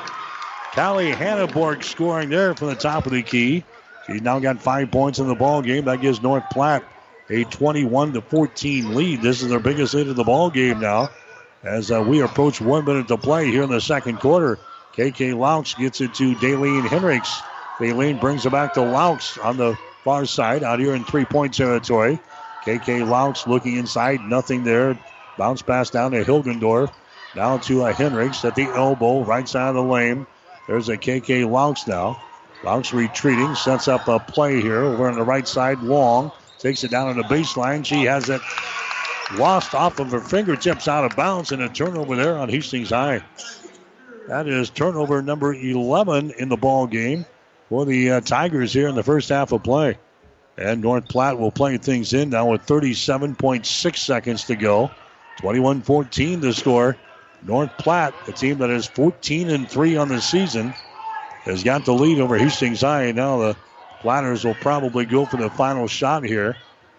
S2: Callie Hannenborg scoring there from the top of the key. She's now got five points in the ball game. That gives North Platte a 21 to 14 lead. This is their biggest lead of the ball game now. As uh, we approach one minute to play here in the second quarter, KK Laux gets it to Daleen Hendricks. Daleen brings it back to Laux on the far side out here in three point territory. KK Laux looking inside, nothing there. Bounce pass down to Hilgendorf. Now to uh, a Hendricks at the elbow, right side of the lane. There's a KK Laux now. Laux retreating, sets up a play here over on the right side. Long takes it down on the baseline. She has it lost off of her fingertips out of bounds and a turnover there on Hastings High. That is turnover number 11 in the ball game for the uh, Tigers here in the first half of play. And North Platte will play things in now with 37.6 seconds to go. 21 14 to score. North Platte, a team that is 14 and 3 on the season, has got the lead over Hastings High. Now the Platters will probably go for the final shot here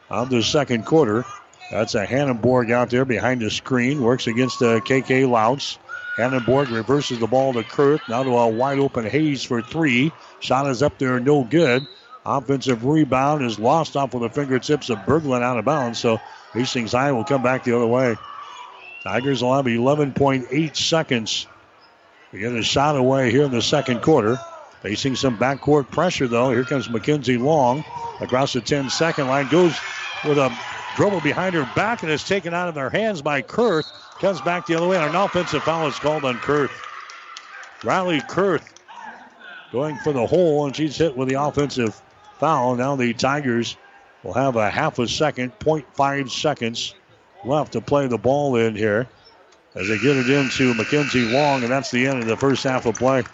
S2: of the second quarter. That's a Hannenborg out there behind the screen. Works against the KK Laux. Hannenborg reverses the ball to Kurth. Now to a wide open Hayes for three. Shot is up there, no good. Offensive rebound is lost off with the fingertips of Berglund out of bounds. So Hastings High will come back the other way. Tigers will have 11.8 seconds to get a shot away here in the second quarter. Facing some backcourt pressure, though. Here comes Mackenzie Long across the 10 second line. Goes with a dribble behind her back and is taken out of their hands by Kurth. Comes back the other way. And an offensive foul is called on Kurth. Riley Kurth going for the hole, and she's hit with the offensive foul. Now the Tigers will have a half a second, 0.5 seconds left to play the ball in here as they get it into Mackenzie Long, and that's the end of the first half of play.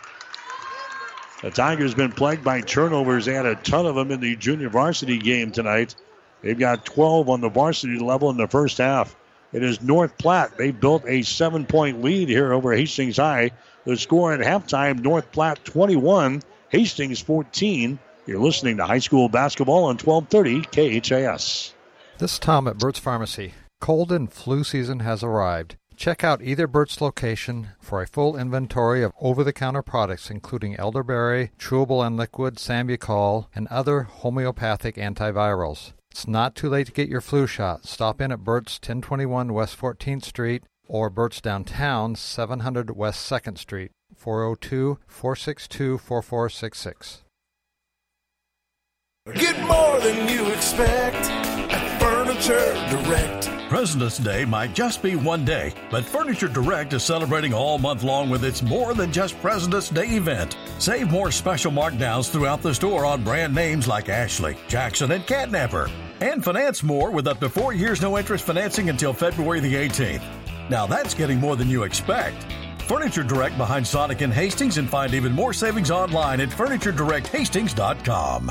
S2: The Tigers been plagued by turnovers. They had a ton of them in the junior varsity game tonight. They've got 12 on the varsity level in the first half. It is North Platte. They built a seven point lead here over Hastings High. The score at halftime North Platte 21, Hastings 14. You're listening to high school basketball on 1230 KHAS.
S9: This is Tom at Burt's Pharmacy. Cold and flu season has arrived. Check out either Burt's location for a full inventory of over the counter products, including elderberry, chewable and liquid, sambucol, and other homeopathic antivirals. It's not too late to get your flu shot. Stop in at Burt's 1021 West 14th Street or Burt's Downtown 700 West 2nd Street, 402 462 4466.
S10: Get more than you expect at Furniture Direct.
S11: President's Day might just be one day, but Furniture Direct is celebrating all month long with its More Than Just President's Day event. Save more special markdowns throughout the store on brand names like Ashley, Jackson, and Catnapper. And finance more with up to four years no interest financing until February the 18th. Now that's getting more than you expect. Furniture Direct behind Sonic and Hastings and find even more savings online at FurnitureDirectHastings.com.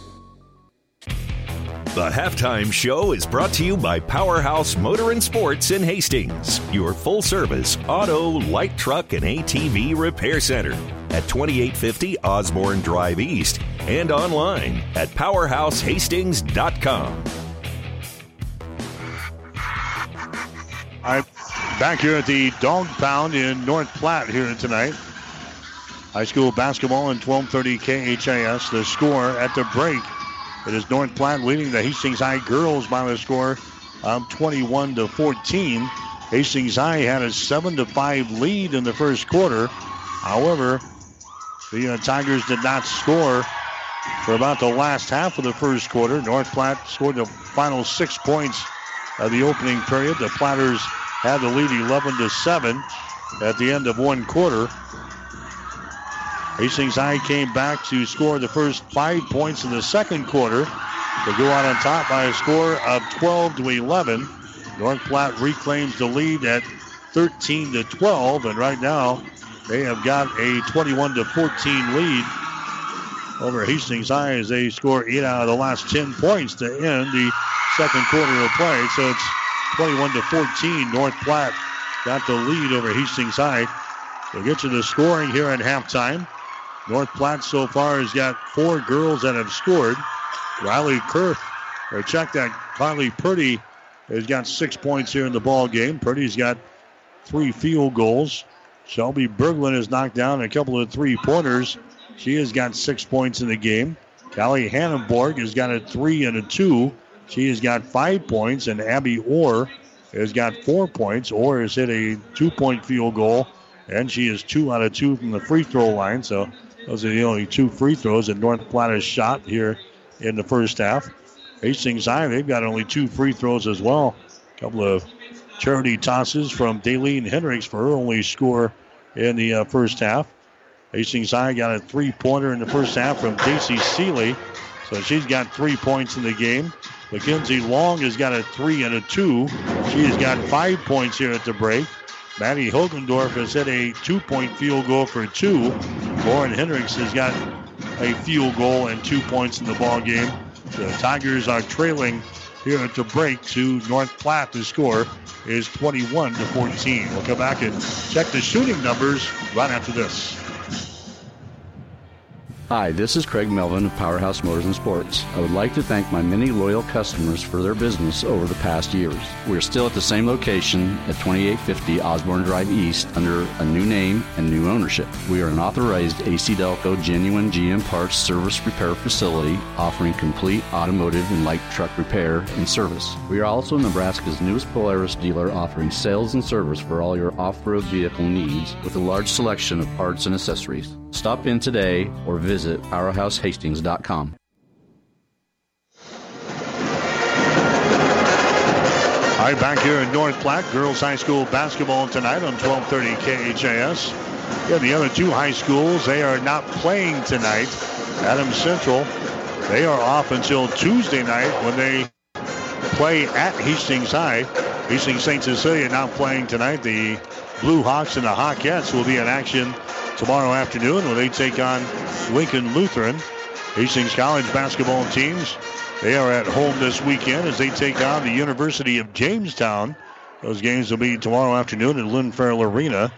S1: The halftime show is brought to you by Powerhouse Motor and Sports in Hastings, your full service auto, light truck, and ATV repair center at 2850 Osborne Drive East and online at powerhousehastings.com.
S2: Right, back here at the Dog Pound in North Platte here tonight. High school basketball in 1230 KHAS. The score at the break it is North Platte leading the Hastings High girls by the score of 21 to 14. Hastings High had a 7 to 5 lead in the first quarter. However, the uh, Tigers did not score for about the last half of the first quarter. North Platte scored the final six points of the opening period. The Platters had the lead 11 to 7 at the end of one quarter. Hastings High came back to score the first five points in the second quarter to go out on top by a score of 12 to 11. North Platte reclaims the lead at 13 to 12, and right now they have got a 21 to 14 lead over Hastings High as they score eight out of the last 10 points to end the second quarter of play. So it's 21 to 14. North Platte got the lead over Hastings High. We'll get to the scoring here at halftime. North Platte so far has got four girls that have scored. Riley Kurth, or check that, Carly Purdy has got six points here in the ball game. Purdy's got three field goals. Shelby Berglund has knocked down a couple of three pointers. She has got six points in the game. Callie Hannenborg has got a three and a two. She has got five points, and Abby Orr has got four points. Orr has hit a two point field goal, and she is two out of two from the free throw line. So those are the only two free throws that North Platte has shot here in the first half. Hastings High, they've got only two free throws as well. A couple of charity tosses from Daleen Hendricks for her only score in the uh, first half. Hastings High got a three pointer in the first half from Daisy Seeley. So she's got three points in the game. Mackenzie Long has got a three and a two. She has got five points here at the break. Maddie Hilgendorf has hit a two-point field goal for two. Lauren Hendricks has got a field goal and two points in the ball game. The Tigers are trailing here the break to North Platte. The score is 21 to 14. We'll come back and check the shooting numbers right after this.
S12: Hi, this is Craig Melvin of Powerhouse Motors and Sports. I would like to thank my many loyal customers for their business over the past years. We are still at the same location at 2850 Osborne Drive East under a new name and new ownership. We are an authorized AC Delco genuine GM parts service repair facility offering complete automotive and light truck repair and service. We are also Nebraska's newest Polaris dealer offering sales and service for all your off-road vehicle needs with a large selection of parts and accessories. Stop in today or visit powerhousehastings.com.
S2: All right, back here in North Platte, girls high school basketball tonight on 1230 KHAS. Yeah, the other two high schools, they are not playing tonight. Adams Central, they are off until Tuesday night when they play at Hastings High. Hastings St. Cecilia not playing tonight. The Blue Hawks and the Hawkettes will be in action tomorrow afternoon when they take on Lincoln Lutheran. Hastings College basketball teams, they are at home this weekend as they take on the University of Jamestown. Those games will be tomorrow afternoon at Lynn Farrell Arena.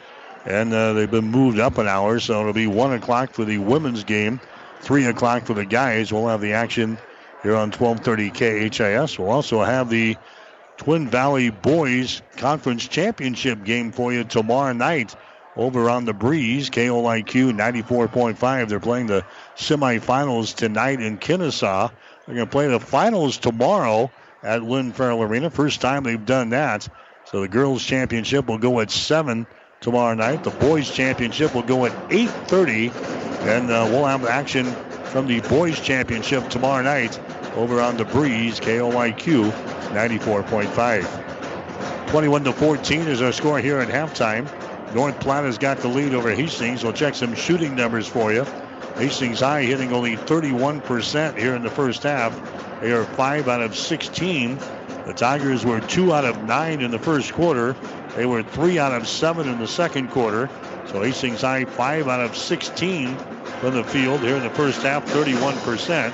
S2: And uh, they've been moved up an hour, so it'll be 1 o'clock for the women's game, 3 o'clock for the guys. We'll have the action here on 1230 KHAS. We'll also have the Twin Valley Boys Conference Championship game for you tomorrow night over on the breeze. KOIQ 94.5. They're playing the semifinals tonight in Kenesaw. They're going to play the finals tomorrow at Lynn Farrell Arena. First time they've done that. So the girls' championship will go at 7 tomorrow night. The boys' championship will go at 8.30. And uh, we'll have action from the boys' championship tomorrow night over on the breeze. KOIQ 94.5. 21 to 14 is our score here at halftime. North Platte has got the lead over Hastings. We'll check some shooting numbers for you. Hastings High hitting only 31% here in the first half. They are 5 out of 16. The Tigers were 2 out of 9 in the first quarter. They were 3 out of 7 in the second quarter. So Hastings High 5 out of 16 from the field here in the first half, 31%.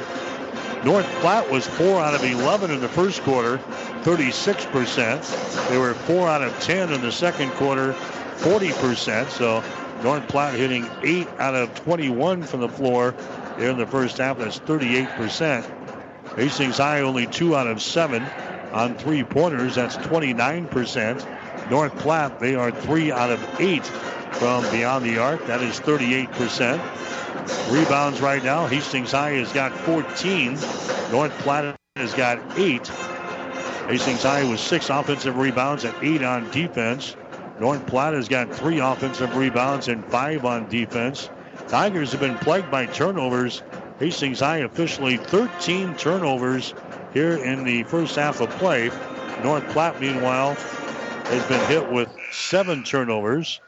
S2: North Platte was 4 out of 11 in the first quarter, 36%. They were 4 out of 10 in the second quarter, 40%. So North Platte hitting 8 out of 21 from the floor here in the first half. That's 38%. Hastings High only 2 out of 7 on three pointers. That's 29%. North Platte, they are 3 out of 8 from beyond the arc. That is 38%. Rebounds right now. Hastings High has got 14. North Platte has got 8. Hastings High with 6 offensive rebounds and 8 on defense. North Platte has got 3 offensive rebounds and 5 on defense. Tigers have been plagued by turnovers. Hastings High officially 13 turnovers here in the first half of play. North Platte, meanwhile, has been hit with seven turnovers.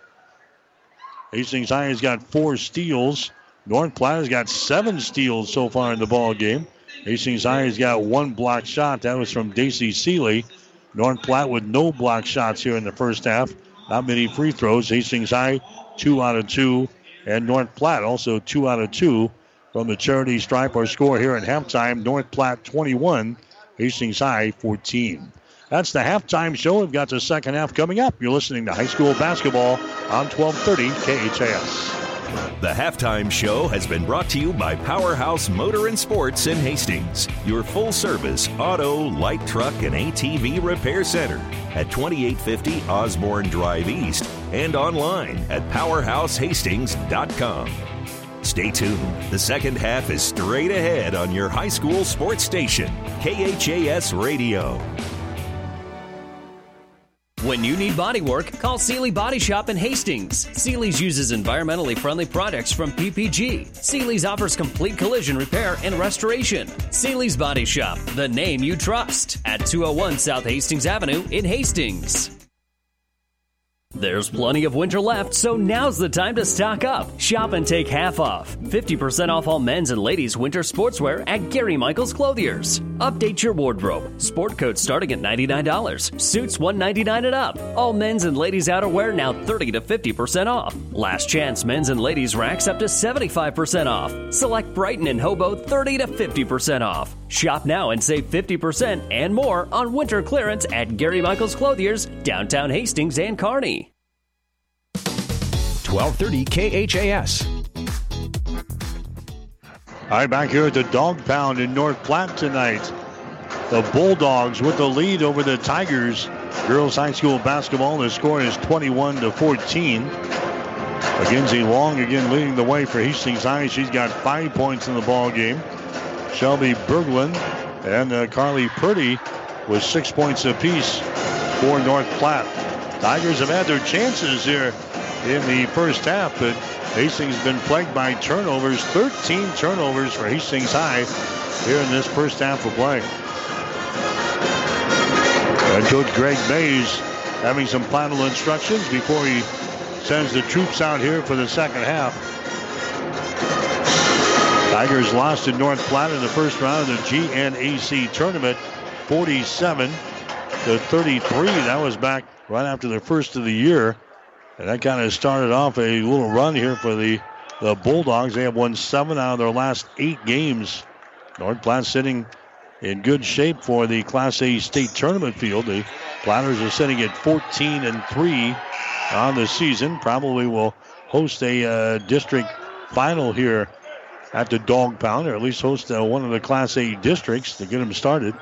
S2: Hastings High has got four steals. North Platte has got seven steals so far in the ball game. Hastings High has got one block shot. That was from Daisy Seeley. North Platte with no block shots here in the first half. Not many free throws. Hastings High, two out of two. And North Platte also two out of two from the charity stripe. Our score here at halftime North Platte 21, Hastings High 14. That's the halftime show. We've got the second half coming up. You're listening to high school basketball on 1230 KHAS.
S1: The halftime show has been brought to you by Powerhouse Motor and Sports in Hastings, your full service auto, light truck, and ATV repair center at 2850 Osborne Drive East and online at powerhousehastings.com. Stay tuned. The second half is straight ahead on your high school sports station, KHAS Radio.
S13: When you need body work, call Seely Body Shop in Hastings. Seely's uses environmentally friendly products from PPG. Seely's offers complete collision repair and restoration. Seely's Body Shop, the name you trust, at 201 South Hastings Avenue in Hastings. There's plenty of winter left, so now's the time to stock up. Shop and take half off. 50% off all men's and ladies' winter sportswear at Gary Michaels Clothiers. Update your wardrobe. Sport coats starting at $99. Suits 199 and up. All men's and ladies' outerwear now 30 to 50% off. Last chance men's and ladies' racks up to 75% off. Select Brighton and Hobo 30 to 50% off. Shop now and save 50% and more on winter clearance at Gary Michaels Clothiers, downtown Hastings and Kearney.
S7: 1230 KHAS.
S2: All right, back here at the Dog Pound in North Platte tonight. The Bulldogs with the lead over the Tigers. Girls High School basketball. The score is 21 to 14. Mackenzie Long again leading the way for Hastings High. She's got five points in the ball game. Shelby Berglund and uh, Carly Purdy with six points apiece for North Platte. Tigers have had their chances here in the first half, but Hastings has been plagued by turnovers. 13 turnovers for Hastings High here in this first half of play. And Coach Greg Mays having some final instructions before he sends the troops out here for the second half. Tigers lost to North Platte in the first round of the GNAC tournament, 47 to 33. That was back right after the first of the year. And that kind of started off a little run here for the, the Bulldogs. They have won seven out of their last eight games. North Platte sitting in good shape for the Class A state tournament field. The Platters are sitting at 14 and 3 on the season. Probably will host a uh, district final here at the Dog Pound, or at least host uh, one of the Class A districts to get them started.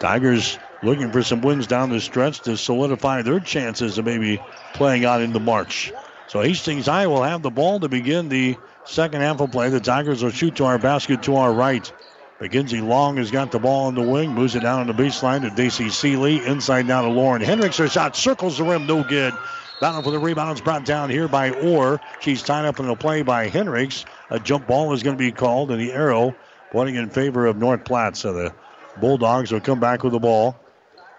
S2: Tigers looking for some wins down the stretch to solidify their chances of maybe playing out into March. So Hastings High will have the ball to begin the second half of play. The Tigers will shoot to our basket to our right. Mackenzie Long has got the ball on the wing, moves it down on the baseline to Daisy Seeley. Inside now to Lauren Hendricks. Her shot circles the rim, no good. Battle for the rebound is brought down here by Orr. She's tied up in the play by Hendricks. A jump ball is going to be called, and the arrow pointing in favor of North Platte. So the Bulldogs will come back with the ball.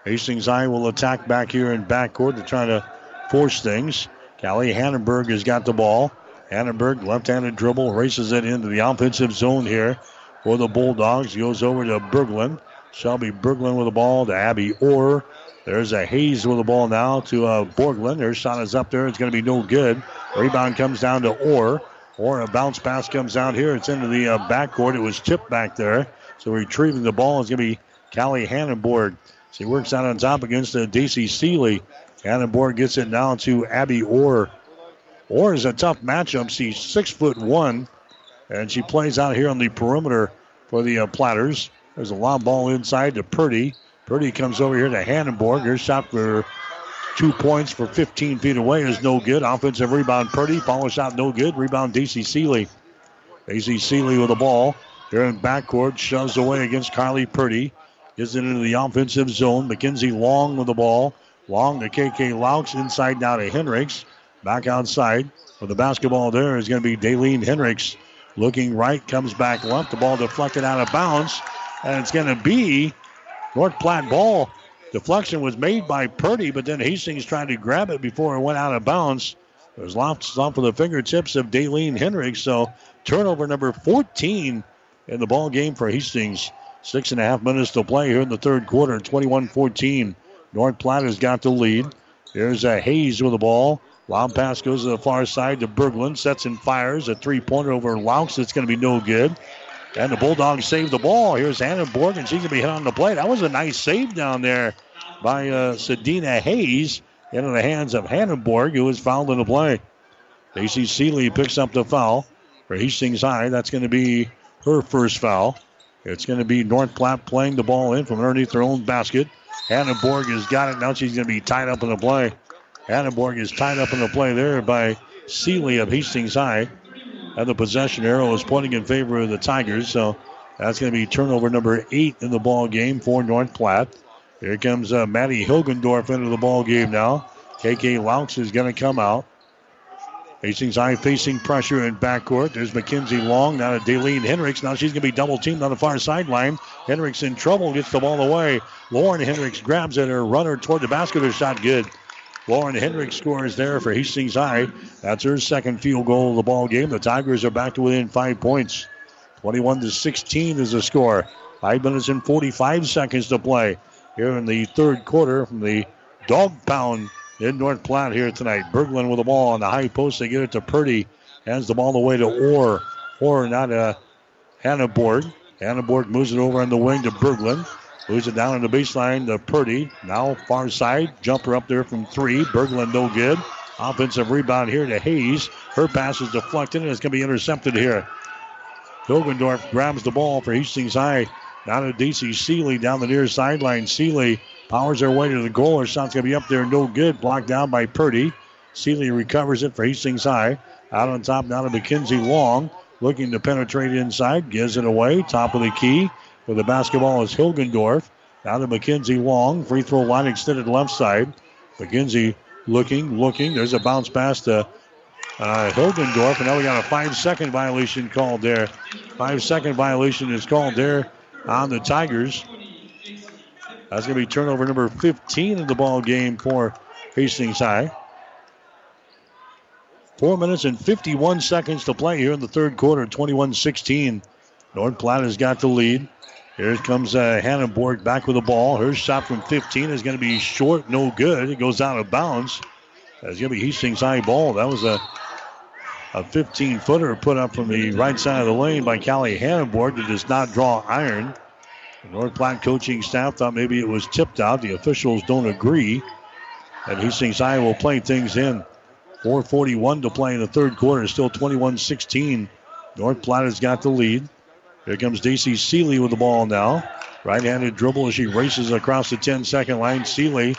S2: Hastings High will attack back here in backcourt to try to force things. Callie Hannenborg has got the ball. Hannenborg, left-handed dribble, races it into the offensive zone here for the Bulldogs. Goes over to Berglund. Shelby Berglund with the ball to Abby Orr. There's a Hayes with the ball now to uh, Berglund. Her shot is up there. It's going to be no good. Rebound comes down to Orr. Or a bounce pass comes out here. It's into the uh, backcourt. It was tipped back there. So retrieving the ball is going to be Callie Hannenborg. She works out on top against uh, Daisy Seeley. Hannenborg gets it down to Abby Orr. Orr is a tough matchup. She's six foot one, and she plays out here on the perimeter for the uh, Platters. There's a long ball inside to Purdy. Purdy comes over here to Hannenborg. Her shot for two points for 15 feet away is no good. Offensive rebound Purdy. Follow shot no good. Rebound DC Seeley. Daisy Seeley with the ball. Here in backcourt. Shoves away against Carly Purdy. Gets it into the offensive zone. Mackenzie Long with the ball. Long to KK Laux. Inside now to Hendricks. Back outside. For the basketball there is going to be Daleen Hendricks. Looking right. Comes back left. The ball deflected out of bounds. And it's going to be North Platte ball. Deflection was made by Purdy, but then Hastings tried to grab it before it went out of bounds. It was lost off of the fingertips of Daleen Hendricks. So turnover number 14 in the ball game for Hastings. Six and a half minutes to play here in the third quarter. 21-14. North Platte has got the lead. There's a Hayes with the ball. Lob pass goes to the far side to Berglund. Sets and fires a three-pointer over Laux. It's going to be no good. And the Bulldogs save the ball. Here's Hannenborg, and she's going to be hit on the play. That was a nice save down there by uh, Sedina Hayes into the hands of Hannenborg, who was fouled in the play. Daisy Seeley picks up the foul for Hastings High. That's going to be her first foul. It's going to be North Platte playing the ball in from underneath their own basket. Hannenborg has got it. Now she's going to be tied up in the play. Hannenborg is tied up in the play there by Seeley of Hastings High. And the possession arrow is pointing in favor of the Tigers. So that's going to be turnover number eight in the ball game for North Platte. Here comes uh, Maddie Hilgendorf into the ball game now. KK Laux is going to come out. Hastings High facing pressure in backcourt. There's Mackenzie Long. Now to Daleen Hendricks. Now she's going to be double teamed on the far sideline. Hendricks in trouble. Gets the ball away. Lauren Hendricks grabs it. Her runner toward the basket. Her shot good. Lauren Hendricks scores there for Hastings High. That's her second field goal of the ball game. The Tigers are back to within five points. 21 to 16 is the score. Five minutes and 45 seconds to play here in the third quarter from the dog pound in North Platte here tonight. Berglund with the ball on the high post. They get it to Purdy. Hands the ball away to Orr. Orr, not a Hannenborg. Hannah Borg moves it over on the wing to Berglund. Moves it down on the baseline to Purdy. Now far side. Jumper up there from three. Berglund no good. Offensive rebound here to Hayes. Her pass is deflected and it's going to be intercepted here. Hilgendorf grabs the ball for Hastings High. Now to DC Seeley down the near sideline. Seeley powers her way to the goal. Her shot's going to be up there, no good. Blocked down by Purdy. Seeley recovers it for Hastings High. Out on top now to Mackenzie Long. Looking to penetrate inside. Gives it away. Top of the key. For the basketball is Hilgendorf. Now to Mackenzie Long. Free throw line extended left side. Mackenzie looking, looking. There's a bounce pass to uh, Hilgendorf. And now we got a five second violation called there. Five second violation is called there on the Tigers. That's going to be turnover number 15 in the ball game for Hastings High. Four minutes and 51 seconds to play here in the third quarter, 21 16. North Platte has got the lead. Here comes uh, Hannenborg back with the ball. Her shot from 15 is going to be short, no good. It goes out of bounds. That's going to be Hastings High ball. That was a a 15 footer put up from the right side of the lane by Callie Hannenborg that does not draw iron. The North Platte coaching staff thought maybe it was tipped out. The officials don't agree. And Hastings High will play things in. 441 to play in the third quarter. Still 21-16. North Platte has got the lead. Here comes Daisy Seeley with the ball now. Right-handed dribble as she races across the 10-second line. Seeley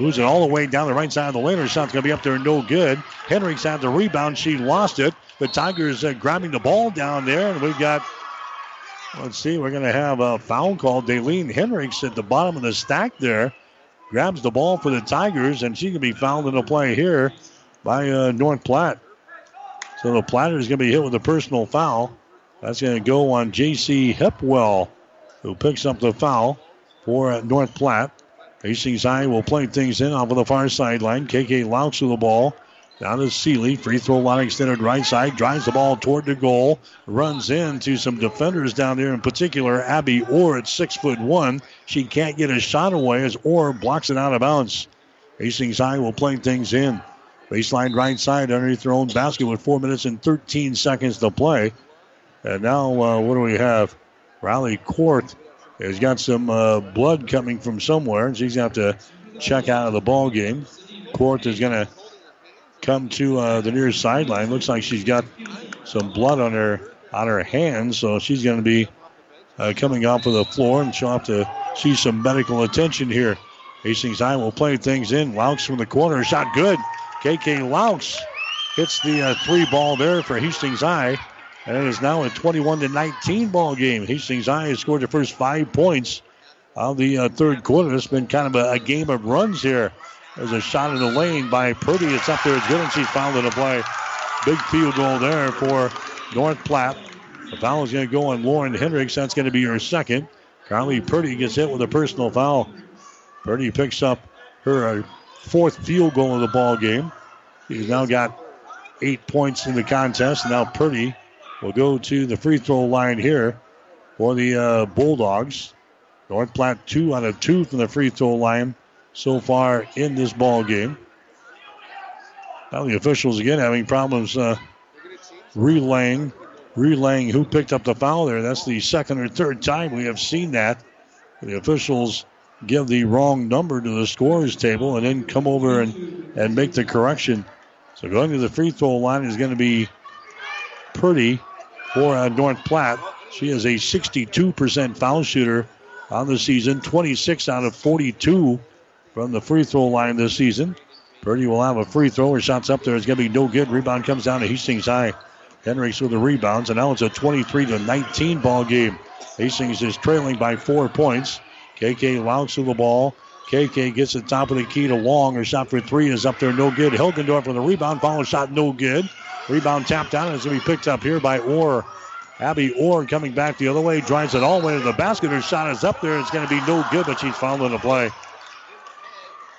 S2: moves it all the way down the right side of the lane. Her shot's going to be up there, no good. Hendricks had the rebound. She lost it. The Tigers uh, grabbing the ball down there, and we've got Let's see, we're going to have a foul call. Daleen Hendricks at the bottom of the stack there grabs the ball for the Tigers, and she can be fouled in the play here by uh, North Platte. So the Platter is going to be hit with a personal foul. That's going to go on J.C. Hepwell, who picks up the foul for North Platte. Hastings High will play things in off of the far sideline. KK Laux with the ball. Down to Seeley. Free throw line extended right side. Drives the ball toward the goal. Runs into some defenders down there, in particular Abby Orr at six foot one. She can't get a shot away as Orr blocks it out of bounds. Hastings High will play things in. Baseline right side underneath their own basket with four minutes and 13 seconds to play. And now, uh, what do we have? Riley Kurth has got some uh, blood coming from somewhere, and she's going to have to check out of the ball game. Kurth is going to come to uh, the near sideline. Looks like she's got some blood on her on her hands, so she's going to be uh, coming off of the floor, and she'll have to see some medical attention here. Hastings High will play things in. Laux from the corner, shot good. KK Laux hits the uh, three ball there for Hastings High, and it is now a 21 to 19 ball game. Hastings High has scored the first five points of the uh, third quarter. It's been kind of a, a game of runs here. There's a shot in the lane by Purdy. It's up there. It's good, and she's fouled the play. Big field goal there for North Platte. The foul is going to go on Lauren Hendricks. That's going to be her second. Carly Purdy gets hit with a personal foul. Purdy picks up her uh, fourth field goal of the ball game. She's now got eight points in the contest. Now Purdy will go to the free throw line here for the uh, Bulldogs. North Platte two out of two from the free throw line so far in this ball game. Now the officials again having problems uh, relaying, relaying who picked up the foul there. That's the second or third time we have seen that. The officials give the wrong number to the scores table and then come over and, and make the correction. So going to the free throw line is going to be Purdy for uh, North Platte. She is a 62% foul shooter on the season, 26 out of 42 from the free throw line this season. Purdy will have a free throw. Her shot's up there. It's going to be no good. Rebound comes down to Hastings High. Hendricks with the rebounds, and now it's a 23 to 19 ball game. Hastings is trailing by four points. KK Laux with the ball. KK gets the top of the key to Long. Her shot for three is up there, no good. Hilgendorf with a rebound. Follow shot, no good. Rebound tapped and it's going to be picked up here by Orr. Abby Orr coming back the other way, drives it all the way to the basket. Her shot is up there. It's going to be no good, but she's fouled in the play.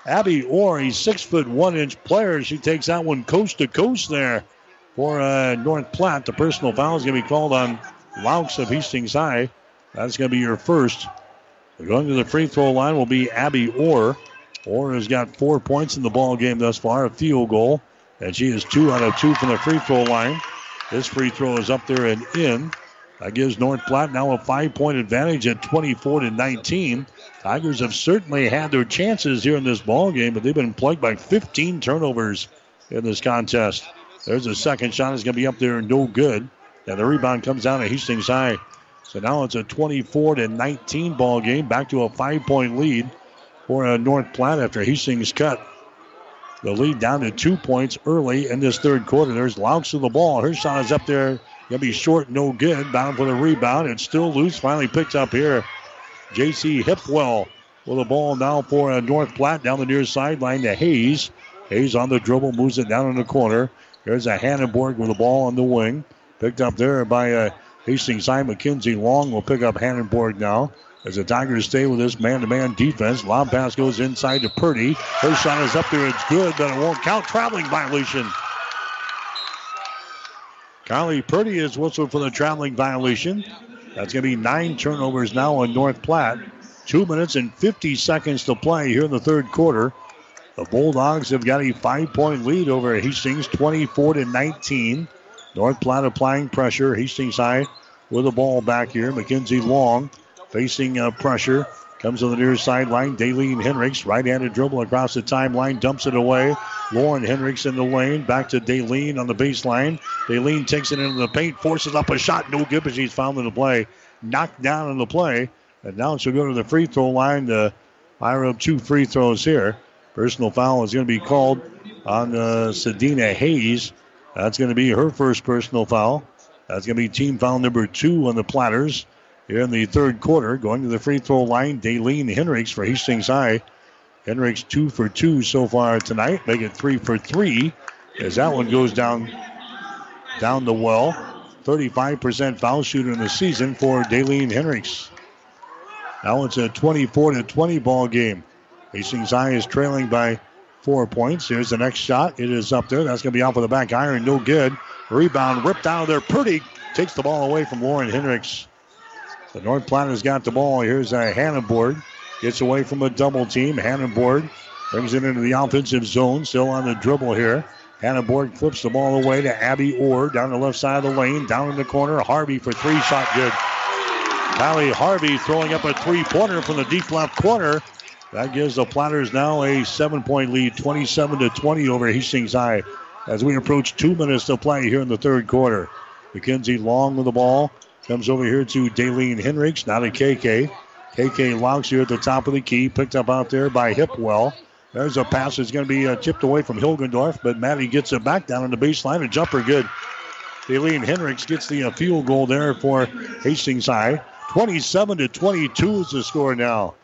S2: Abby Orr, a six foot one inch player. She takes that one coast to coast there for uh, North Platte. The personal foul is going to be called on Laux of Hastings High. That's going to be your first. Going to the free throw line will be Abby Orr. Orr has got four points in the ball game thus far, a field goal, and she is two out of two from the free throw line. This free throw is up there and in. That gives North Platte now a five-point advantage at 24 to 19. Tigers have certainly had their chances here in this ball game, but they've been plagued by 15 turnovers in this contest. There's a second shot. It's going to be up there, and no good. And the rebound comes down to Hastings High. So now it's a 24 to 19 ball game. Back to a five-point lead for uh, North Platte after Hastings cut the lead down to two points early in this third quarter. There's Laux of the ball. Her shot is up there. Gonna be short, no good. Bound for the rebound. It's still loose. Finally picked up here. J.C. Hipwell with the ball now for uh, North Platte down the near sideline to Hayes. Hayes on the dribble, moves it down in the corner. There's a Hannenborg with the ball on the wing. Picked up there by uh, Hastings High. Mackenzie Long will pick up Hannenborg now. As the Tigers stay with this man-to-man defense, lob pass goes inside to Purdy. Her shot is up there. It's good, but it won't count. Traveling violation. Kylie Purdy is whistled for the traveling violation. That's going to be nine turnovers now on North Platte. Two minutes and 50 seconds to play here in the third quarter. The Bulldogs have got a five-point lead over Hastings, 24 to 19. North Platte applying pressure. Hastings High with the ball back here. Mackenzie Long facing uh, pressure. Comes on the near sideline. Daleen Hendricks, right-handed dribble across the timeline, dumps it away. Lauren Hendricks in the lane. Back to Daleen on the baseline. Daleen takes it into the paint, forces up a shot. No good, but she's found in the play. Knocked down in the play. And now she'll go to the free throw line to fire up two free throws here. Personal foul is going to be called on uh, Sedina Hayes. That's going to be her first personal foul. That's going to be team foul number two on the Platters here in the third quarter. Going to the free throw line, Daleen Hendricks for Hastings High. Hendricks two for two so far tonight. Make it three for three as that one goes down down the well. 35% foul shooter in the season for Daleen Hendricks. Now it's a 24 to 20 ball game. Hastings High is trailing by four points. Here's the next shot. It is up there. That's going to be off of the back iron. No good. Rebound ripped out of there. Purdy takes the ball away from Lauren Hendricks. The North Platte's got the ball. Here's uh, a Hannenborg. Gets away from a double team. Hannenborg brings it into the offensive zone. Still on the dribble here. Hannenborg flips the ball away to Abby Orr down the left side of the lane. Down in the corner. Harvey for three. Shot good. Kylie Harvey throwing up a three pointer from the deep left corner. That gives the Platters now a seven point lead, 27 to 20 over Hastings High as we approach two minutes to play here in the third quarter. Mackenzie Long with the ball. Comes over here to Daleen Henricks, not a KK. KK Laux here at the top of the key, picked up out there by Hipwell. There's a pass that's going to be uh, tipped away from Hilgendorf, but Maddie gets it back down on the baseline. A jumper good. Daleen Henricks gets the uh, field goal there for Hastings High. 27 to 22 is the score now.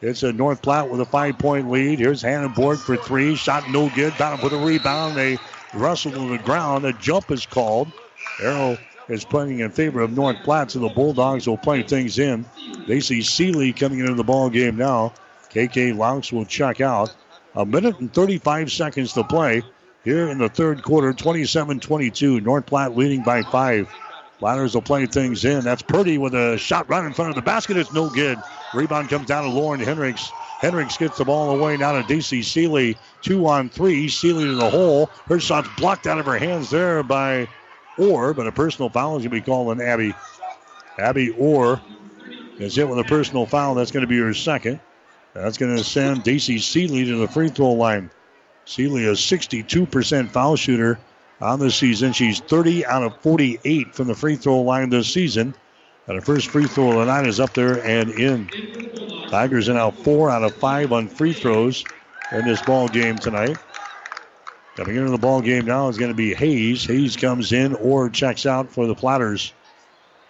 S2: It's a North Platte with a five point lead. Here's Hannah Hannenborg for three. Shot no good. Down for the rebound. They wrestle to the ground. A jump is called. Arrow is playing in favor of North Platte, so the Bulldogs will play things in. Daisy Seeley coming into the ball game now. KK Laux will check out. A minute and 35 seconds to play here in the third quarter. 27 22. North Platte leading by five. Platters will play things in. That's Purdy with a shot right in front of the basket. It's no good. Rebound comes down to Lauren Henricks. Henricks gets the ball away now to Daisy Seeley. Two on three. Seeley to the hole. Her shot's blocked out of her hands there by Orr, but a personal foul is going to be called on Abby. Abby Orr is hit with a personal foul. That's going to be her second. That's going to send Daisy Seeley to the free throw line. Seeley, a 62% foul shooter on the season. She's 30 out of 48 from the free throw line this season. And her first free throw of the night is up there and in. Tigers are now four out of five on free throws in this ball game tonight. Coming into the ball game now is going to be Hayes. Hayes comes in or checks out for the Platters.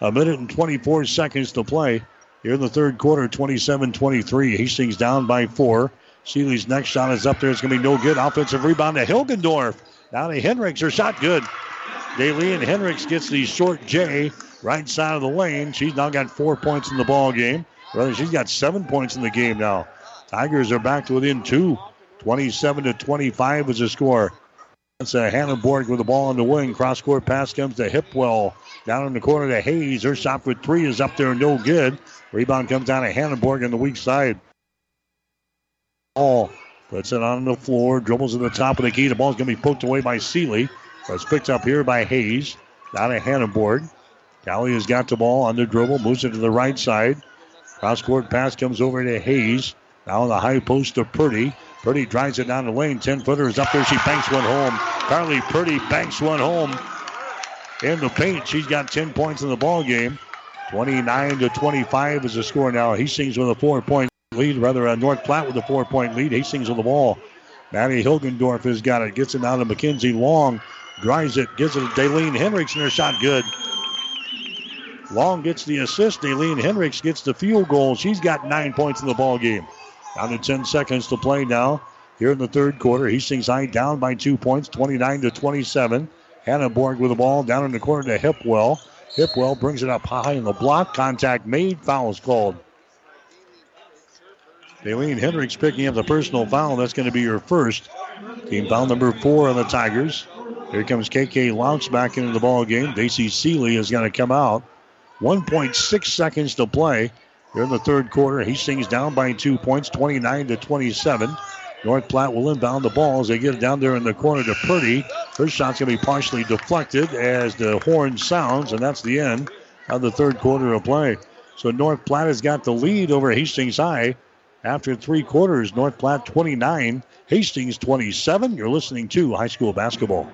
S2: A minute and 24 seconds to play here in the third quarter, 27-23. Hastings down by four. Seeley's next shot is up there. It's going to be no good. Offensive rebound to Hilgendorf. Down to Hendricks. Her shot good. Daleen Hendricks gets the short J right side of the lane. She's now got four points in the ball game. Rather, she's got seven points in the game now. Tigers are back to within two. 27 to 25 is the score. That's a uh, Hannenborg with the ball on the wing. Cross court pass comes to Hipwell. Down in the corner to Hayes. Her shot for three is up there, no good. Rebound comes down to Hannenborg on the weak side. Ball puts it on the floor, dribbles to the top of the key. The ball's going to be poked away by Seeley. It's picked up here by Hayes. Down to Hannenborg. Callie has got the ball on the dribble, moves it to the right side. Cross court pass comes over to Hayes. Now on the high post to Purdy. Purdy drives it down the lane. 10 footer is up there. She banks one home. Carly Purdy banks one home. In the paint, she's got 10 points in the ball game. 29 to 25 is the score now. Hastings with a four point lead, rather, uh, North Platte with a four point lead. Hastings with the ball. Maddie Hilgendorf has got it. Gets it out to Mackenzie Long. Drives it. Gives it to Daleen Hendricks, and her shot good. Long gets the assist. Daleen Hendricks gets the field goal. She's got nine points in the ball game. Down to 10 seconds to play now. Here in the third quarter, Hastings High down by two points, 29 to 27. Hannenborg with the ball down in the corner to Hipwell. Hipwell brings it up high in the block. Contact made. Foul is called. Daleen Hendricks picking up the personal foul. That's going to be your first. Team foul number four on the Tigers. Here comes KK Laux back into the ball game. Daisy Seeley is going to come out. 1.6 seconds to play. In the third quarter, Hastings down by two points, 29 to 27. North Platte will inbound the ball as they get it down there in the corner to Purdy. Her shot's going to be partially deflected as the horn sounds, and that's the end of the third quarter of play. So North Platte has got the lead over Hastings High after three quarters. North Platte 29, Hastings 27. You're listening to high school basketball.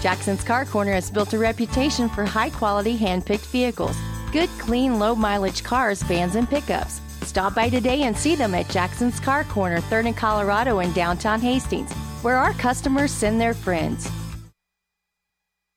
S14: Jackson's Car Corner has built a reputation for high quality hand picked vehicles. Good, clean, low mileage cars, vans, and pickups. Stop by today and see them at Jackson's Car Corner, 3rd and Colorado in downtown Hastings, where our customers send their friends.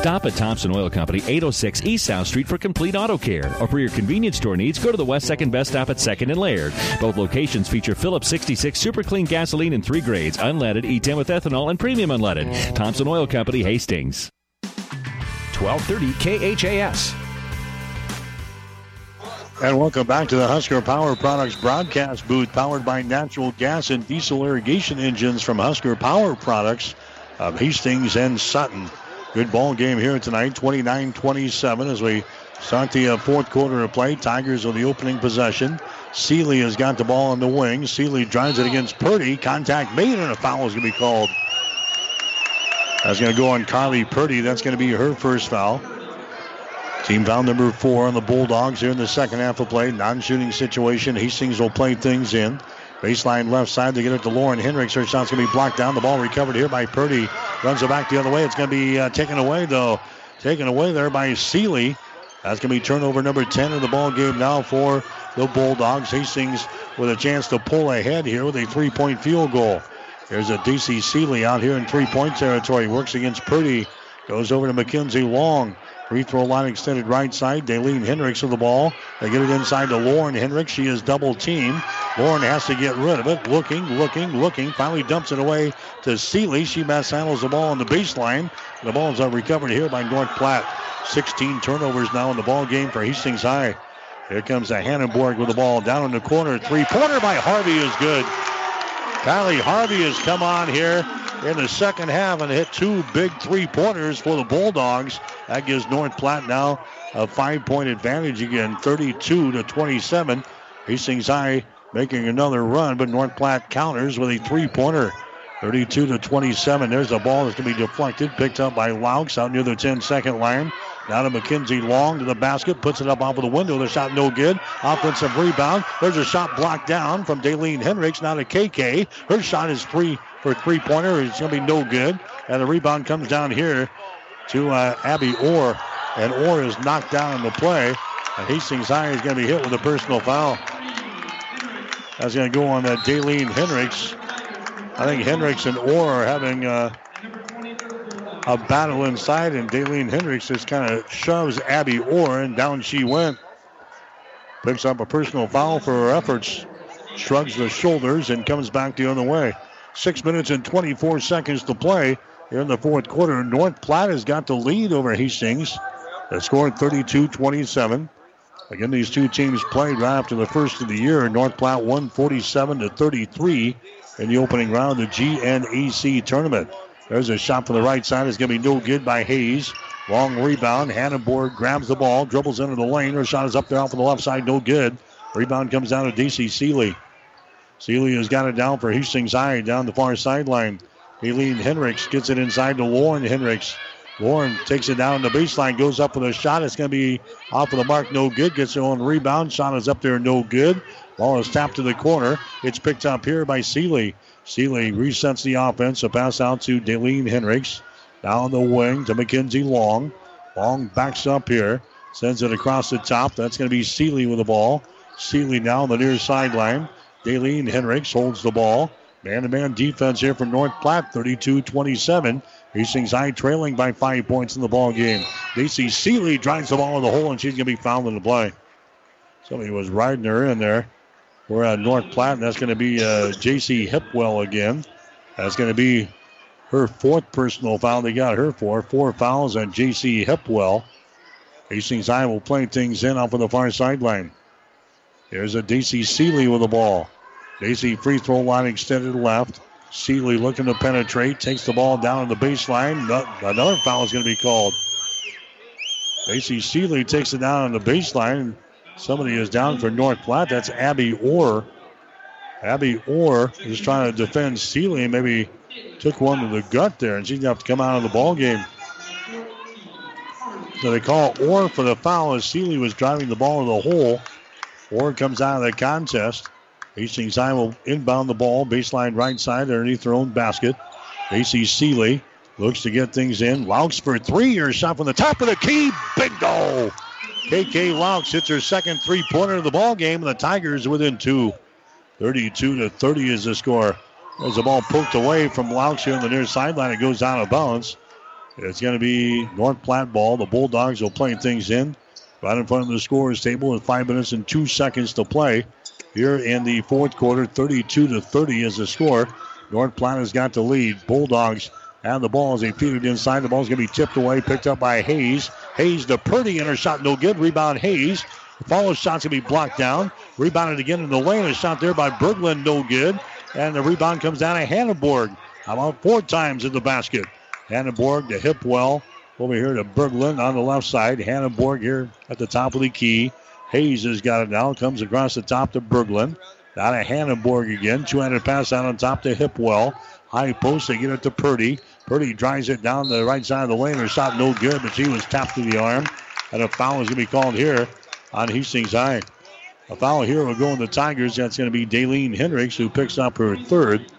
S15: Stop at Thompson Oil Company, 806 East South Street for complete auto care. Or for your convenience store needs, go to the West Second Best Stop at 2nd and Laird. Both locations feature Phillips 66 Super Clean gasoline in three grades unleaded, E10 with ethanol, and premium unleaded. Thompson Oil Company, Hastings.
S7: 1230 KHAS.
S2: And welcome back to the Husker Power Products broadcast booth, powered by natural gas and diesel irrigation engines from Husker Power Products of Hastings and Sutton. Good ball game here tonight, 29-27 as we start the uh, fourth quarter of play. Tigers with the opening possession. Seeley has got the ball on the wing. Seeley drives it against Purdy. Contact made and a foul is going to be called. That's going to go on Carly Purdy. That's going to be her first foul. Team foul number four on the Bulldogs here in the second half of play. Non-shooting situation. Hastings will play things in. Baseline left side to get it to Lauren Hendricks. Her shot's going to be blocked down. The ball recovered here by Purdy. Runs it back the other way. It's going to be uh, taken away, though. Taken away there by Seeley. That's going to be turnover number 10 in the ball game now for the Bulldogs. Hastings with a chance to pull ahead here with a three-point field goal. There's a Daisy Seeley out here in three-point territory. Works against Purdy. Goes over to Mackenzie Long. Free throw line extended right side. Daleen Hendricks with the ball. They get it inside to Lauren Hendricks. She is double teamed. Lauren has to get rid of it. Looking, looking, looking. Finally dumps it away to Seeley. She mass handles the ball on the baseline. The ball is recovered here by North Platte. 16 turnovers now in the ball game for Hastings High. Here comes a Hannenborg with the ball down in the corner. Three-pointer by Harvey is good. Kylie Harvey has come on here in the second half and hit two big three-pointers for the Bulldogs. That gives North Platte now a five-point advantage again, 32 to 27. Hastings High making another run, but North Platte counters with a three-pointer. 32 to 27. There's a ball that's going to be deflected, picked up by Laux out near the 10 second line. Now to McKenzie Long to the basket, puts it up off of the window. The shot no good. Offensive rebound. There's a shot blocked down from Daleen Hendricks. Now to KK. Her shot is free for three pointer. It's going to be no good. And the rebound comes down here to uh, Abby Orr. And Orr is knocked down in the play. And Hastings High is going to be hit with a personal foul. That's going to go on that Daleen Hendricks. I think Hendricks and Orr are having uh, a battle inside, and Daleen Hendricks just kind of shoves Abby Orr, and down she went. Picks up a personal foul for her efforts, shrugs the shoulders, and comes back the other way. Six minutes and 24 seconds to play here in the fourth quarter. North Platte has got the lead over Hastings. They scored 32 27. Again, these two teams played right after the first of the year. North Platte won 47 to 33 in the opening round of the GNAC tournament. There's a shot from the right side. It's going to be no good by Hayes. Long rebound. Hannenborg grabs the ball, dribbles into the lane. Her shot is up there off of the left side. No good. Rebound comes down to Daisy Seeley. Seeley has got it down for Hastings High down the far sideline. Daleen Hendricks gets it inside to Lauren Hendricks. Lauren takes it down the baseline, goes up with a shot. It's going to be off of the mark, no good. Gets it on rebound. Shot is up there, no good. Ball is tapped to the corner. It's picked up here by Seeley. Seeley resets the offense. A pass out to Daleen Hendricks. Down the wing to Mackenzie Long. Long backs up here. Sends it across the top. That's going to be Seeley with the ball. Seeley now on the near sideline. Daleen Hendricks holds the ball. Man to man defense here from North Platte, 32 27. Hastings High trailing by five points in the ball game. Daisy Seeley drives the ball in the hole, and she's going to be fouled in the play. Somebody was riding her in there. We're at North Platte, and that's going to be uh, J.C. Hipwell again. That's going to be her fourth personal foul they got her for. Four fouls on J.C. Hipwell. Hastings High will play things in off of the far sideline. There's a Daisy Seeley with the ball. Daisy free throw line extended left. Seeley looking to penetrate, takes the ball down to the baseline. Another foul is going to be called. Daisy Seeley takes it down on the baseline. Somebody is down for North Platte. That's Abby Orr. Abby Orr is trying to defend Seeley. Maybe took one to the gut there, and she's going to have to come out of the ball game. So they call Orr for the foul as Seeley was driving the ball to the hole. Orr comes out of the contest. Hastings High will inbound the ball, baseline right side underneath their own basket. Daisy Seeley looks to get things in. Laux for three. Your shot from the top of the key. Bingo! KK Laux hits her second three pointer of the ball game, and the Tigers within two. 32 to 30 is the score. There's the ball poked away from Laux here on the near sideline. It goes out of bounds. It's going to be North Platte ball. The Bulldogs will play things in right in front of the scorers table with five minutes and two seconds to play here in the fourth quarter. 32 to 30 is the score. North Platte has got the lead. Bulldogs have the ball as they feed it inside. The ball's going to be tipped away, picked up by Hayes. Hayes to Purdy, and her shot no good. Rebound Hayes. The follow shot's going to be blocked down. Rebounded again in the lane. A shot there by Berglund, no good. And the rebound comes down to Hannenborg. About four times in the basket. Hannenborg to Hipwell. Over here to Berglund on the left side. Hannenborg here at the top of the key. Hayes has got it now. Comes across the top to Berglund. Down to Hannenborg again. Two-handed pass out on top to Hipwell. High post. They get it to Purdy. Purdy drives it down the right side of the lane. Her shot no good, but she was tapped to the arm. And a foul is going to be called here on Hastings High. A foul here will go on the Tigers. That's going to be Daleen Hendricks, who picks up her third.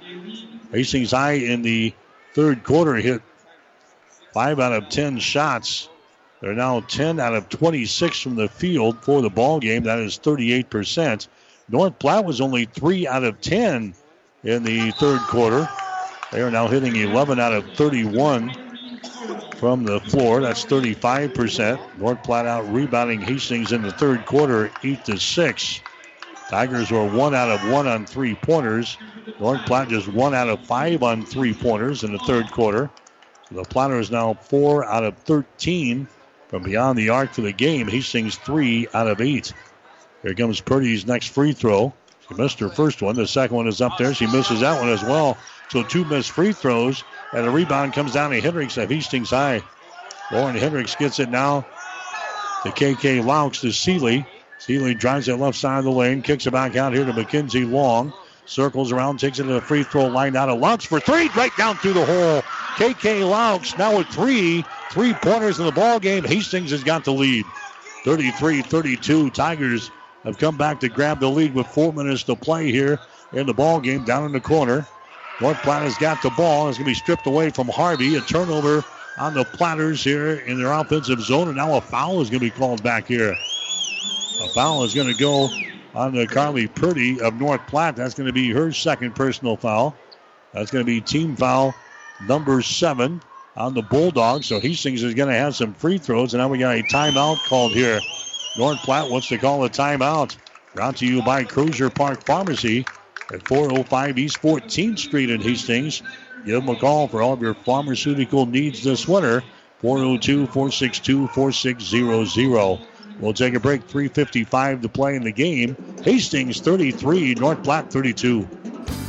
S2: Hastings High in the third quarter hit five out of ten shots. They're now 10 out of 26 from the field for the ball game. That is 38%. North Platte was only 3 out of 10 in the third quarter. They are now hitting 11 out of 31 from the floor. That's 35%. North Platte out rebounding Hastings in the third quarter, 8 to 6. Tigers were 1 out of 1 on three pointers. North Platte just 1 out of 5 on three pointers in the third quarter. The Platter is now 4 out of 13 from beyond the arc for the game. Hastings three out of eight. Here comes Purdy's next free throw. She missed her first one. The second one is up there. She misses that one as well. So two missed free throws. And the rebound comes down to Hendricks at Hastings High. Lauren Hendricks gets it now The KK Laux to Seeley. Seeley drives it left side of the lane, kicks it back out here to Mackenzie Long. Circles around, takes it to the free throw line out of Laux for three, right down through the hole. KK Laux now with three three pointers in the ball game. Hastings has got the lead. 33-32. Tigers have come back to grab the lead with four minutes to play here in the ball game down in the corner. North Platte has got the ball. It's going to be stripped away from Harvey. A turnover on the Platters here in their offensive zone. And now a foul is going to be called back here. A foul is going to go on the Carly Purdy of North Platte. That's going to be her second personal foul. That's going to be team foul number seven on the Bulldogs. So Hastings is going to have some free throws. And now we got a timeout called here. North Platte wants to call a timeout. Brought to you by Crozier Park Pharmacy at 405 East 14th Street in Hastings. Give them a call for all of your pharmaceutical needs this winter. 402 462 4600. We'll take a break. 3.55 to play in the game. Hastings 33, North Platte 32.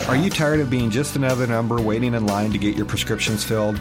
S8: Are you tired of being just another number waiting in line to get your prescriptions filled?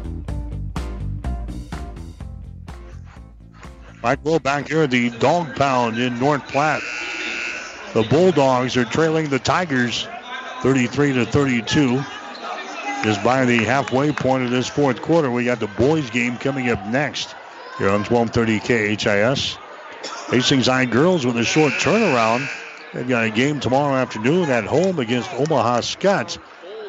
S2: Mike Will back here at the Dog Pound in North Platte. The Bulldogs are trailing the Tigers 33 to 32. Just by the halfway point of this fourth quarter, we got the boys game coming up next here on 1230 KHAS. Hastings High girls with a short turnaround. They've got a game tomorrow afternoon at home against Omaha Skutt.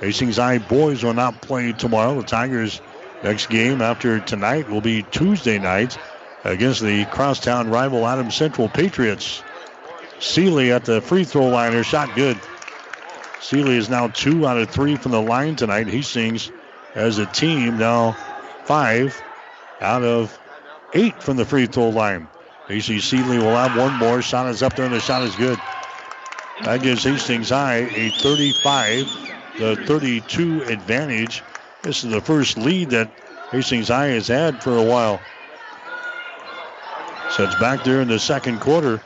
S2: Hastings High boys will not play tomorrow. The Tigers' next game after tonight will be Tuesday night against the crosstown rival Adams Central Patriots. Seeley at the free throw line. Her shot good. Seeley is now two out of three from the line tonight. Hastings as a team now five out of eight from the free throw line. Daisy Seeley will have one more. Shot is up there and the shot is good. That gives Hastings High a 35 to 32 advantage. This is the first lead that Hastings High has had for a while. So it's back there in the second quarter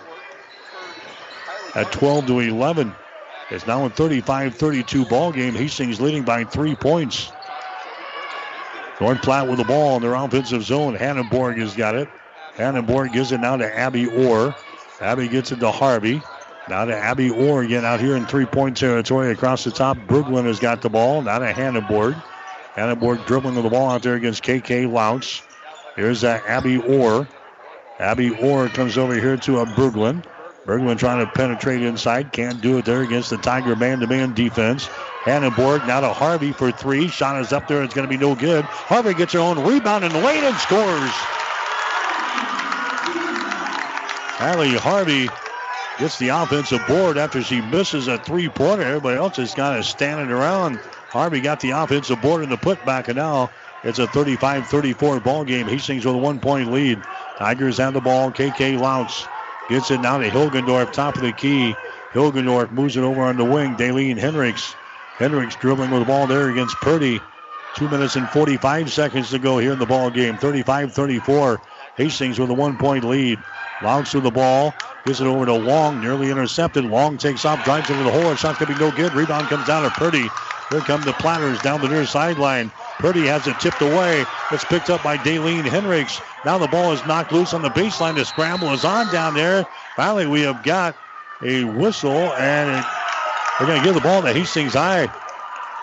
S2: at 12 to 11. It's now a 35-32 ball game. Hastings leading by three points. North Platte with the ball in their offensive zone. Hannenborg has got it. Hannenborg gives it now to Abby Orr. Abby gets it to Harvey. Now to Abby Orr again out here in three-point territory across the top. Brooklyn has got the ball. Now to Hannenborg. Hannenborg dribbling with the ball out there against KK Laux. Here's uh, Abby Orr. Abby Orr comes over here to a Berglund. Berglund trying to penetrate inside. Can't do it there against the Tiger man-to-man defense. Hannenborg now to Harvey for three. Shot is up there. It's going to be no good. Harvey gets her own rebound and lane and scores. Allie Harvey gets the offensive board after she misses a three-pointer. Everybody else is kind of standing around. Harvey got the offensive board in the putback, and now it's a 35-34 ball game. Hastings with a one-point lead. Tigers have the ball. KK Laux gets it now to Hilgendorf, top of the key. Hilgendorf moves it over on the wing. Daleen Hendricks. Hendricks dribbling with the ball there against Purdy. Two minutes and 45 seconds to go here in the ball game. 35-34. Hastings with a one-point lead. Laux with the ball. Gives it over to Long. Nearly intercepted. Long takes off, drives into the hole. It's not going to be no good. Rebound comes down to Purdy. Here come the Platters down the near sideline. Purdy has it tipped away. It's picked up by Daleen Hendricks. Now the ball is knocked loose on the baseline. The scramble is on down there. Finally, we have got a whistle, and they're going to give the ball to Hastings High.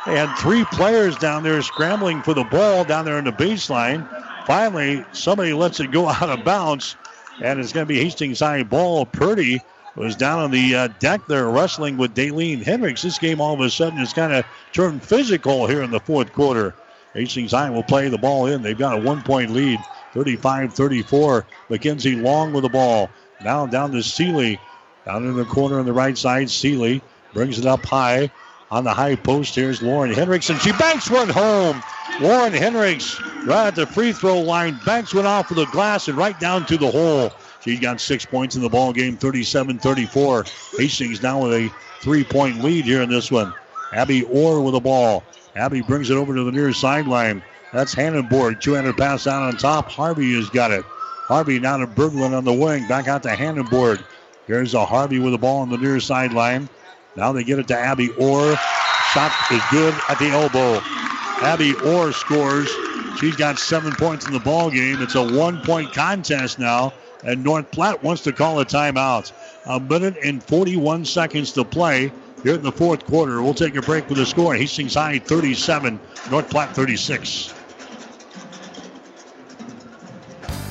S2: They had three players down there scrambling for the ball down there in the baseline. Finally, somebody lets it go out of bounds, and it's going to be Hastings High ball. Purdy was down on the uh, deck there wrestling with Daleen Hendricks. This game all of a sudden has kind of turned physical here in the fourth quarter. Hastings High will play the ball in. They've got a one point lead, 35 34. Mackenzie Long with the ball. Now down to Seeley. Down in the corner on the right side, Seeley brings it up high. On the high post, here's Lauren Hendricks, and she banks one home. Lauren Hendricks, right at the free throw line, banks one off of the glass and right down to the hole. She's got six points in the ball game, 37 34. Hastings now with a three point lead here in this one. Abby Orr with the ball. Abby brings it over to the near sideline. That's Hannenborg. Two-handed pass down on top. Harvey has got it. Harvey now to Berglund on the wing. Back out to Hannenborg. Here's a Harvey with the ball on the near sideline. Now they get it to Abby Orr. Shot is good at the elbow. Abby Orr scores. She's got seven points in the ball game. It's a one-point contest now, and North Platte wants to call a timeout. A minute and 41 seconds to play here in the fourth quarter. We'll take a break with the score. Hastings High 37, North Platte 36.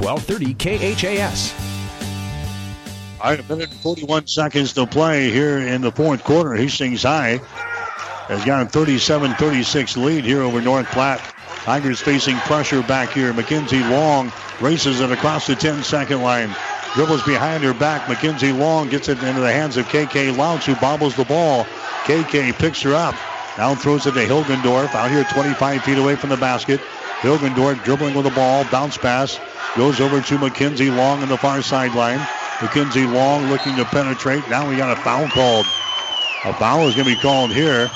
S7: 1230 KHAS.
S2: All right, a minute and 41 seconds to play here in the fourth quarter. Hastings High has got a 37-36 lead here over North Platte. Tigers facing pressure back here. Mackenzie Long races it across the 10-second line. Dribbles behind her back. Mackenzie Long gets it into the hands of KK Laux, who bobbles the ball. KK picks her up. Now throws it to Hilgendorf out here 25 feet away from the basket. Hilgendorf dribbling with the ball. Bounce pass. Goes over to Mackenzie Long on the far sideline. Mackenzie Long looking to penetrate. Now we got a foul called. A foul is going to be called here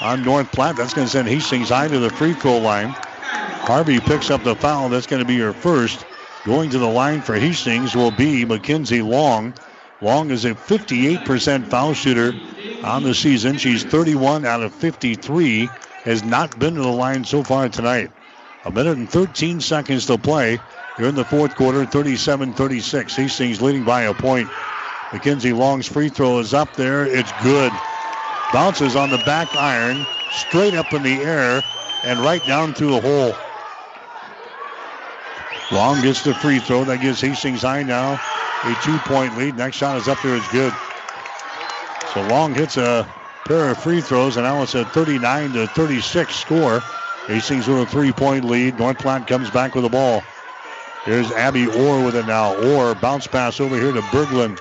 S2: on North Platte. That's going to send Hastings High to the free throw line. Harvey picks up the foul. That's going to be her first. Going to the line for Hastings will be Mackenzie Long. Long is a 58% foul shooter on the season. She's 31 out of 53. Has not been to the line so far tonight. A minute and 13 seconds to play. Here in the fourth quarter, 37-36. Hastings leading by a point. Mackenzie Long's free throw is up there. It's good. Bounces on the back iron, straight up in the air, and right down through the hole. Long gets the free throw. That gives Hastings High now a two-point lead. Next shot is up there. It's good. So Long hits a pair of free throws, and now it's a 39 to 36 score. Hastings with a three-point lead. North Platte comes back with the ball. Here's Abby Orr with it now. Orr bounce pass over here to Berglund.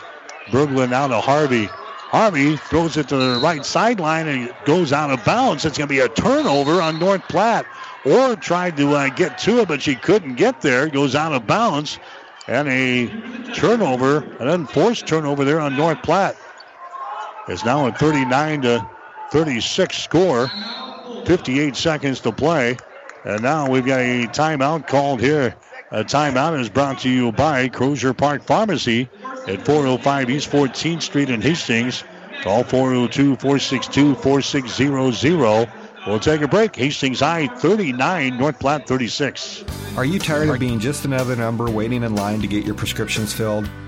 S2: Berglund now to Harvey. Harvey throws it to the right sideline and it goes out of bounds. It's going to be a turnover on North Platte. Orr tried to uh, get to it, but she couldn't get there. Goes out of bounds. And a turnover, an unforced turnover there on North Platte. It's now a 39 to 36 score. 58 seconds to play. And now we've got a timeout called here. A timeout is brought to you by Crozier Park Pharmacy at 405 East 14th Street in Hastings. Call 402 462 4600. We'll take a break. Hastings High 39, North Platte 36.
S8: Are you tired of being just another number waiting in line to get your prescriptions filled?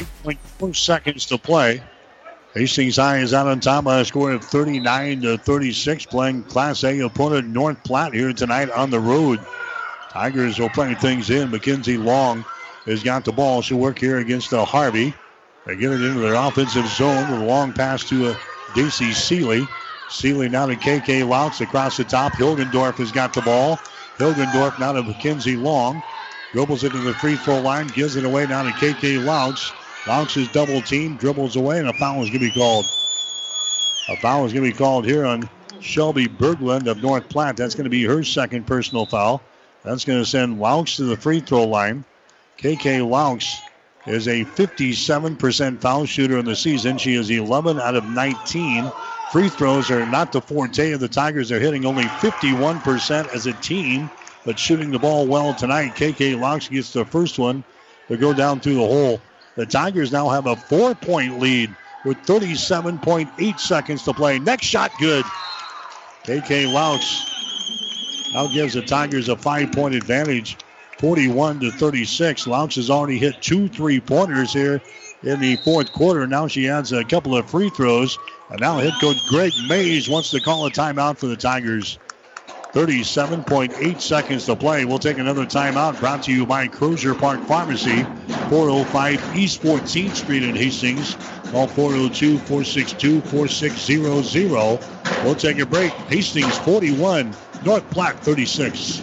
S2: 8.4 seconds to play. Hastings High is out on top by a score of 39 to 36, playing Class A opponent North Platte here tonight on the road. Tigers will play things in. Mackenzie Long has got the ball. She'll work here against uh, Harvey. They get it into their offensive zone with a long pass to a Daisy Seeley. Seeley now to KK Laux across the top. Hilgendorf has got the ball. Hilgendorf now to Mackenzie Long. Dribbles it to the free throw line, gives it away now to KK Laux. Is double team, dribbles away, and a foul is going to be called. A foul is going to be called here on Shelby Berglund of North Platte. That's going to be her second personal foul. That's going to send Laux to the free throw line. KK Laux is a 57% foul shooter in the season. She is 11 out of 19. Free throws are not the forte of the Tigers. They're hitting only 51% as a team, but shooting the ball well tonight. KK Laux gets the first one to go down through the hole. The Tigers now have a four point lead with 37.8 seconds to play. Next shot, good. KK Laux now gives the Tigers a five point advantage, 41 to 36. Laux has already hit two three pointers here in the fourth quarter. Now she adds a couple of free throws. And now head coach Greg Mays wants to call a timeout for the Tigers. 37.8 seconds to play. We'll take another timeout brought to you by Crozier Park Pharmacy, 405 East 14th Street in Hastings. Call 402 462 4600. We'll take a break. Hastings 41, North Platte 36.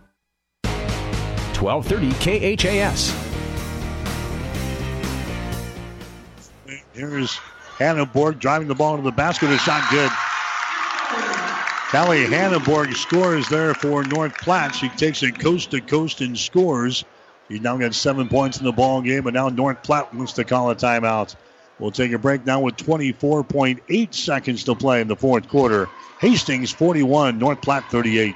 S7: 1230 KHAS.
S2: Here's Hannenborg driving the ball into the basket. It's not good. Callie Hannenborg scores there for North Platte. She takes it coast to coast and scores. She's now got seven points in the ball game, but now North Platte wants to call a timeout. We'll take a break now with 24.8 seconds to play in the fourth quarter. Hastings 41, North Platte 38.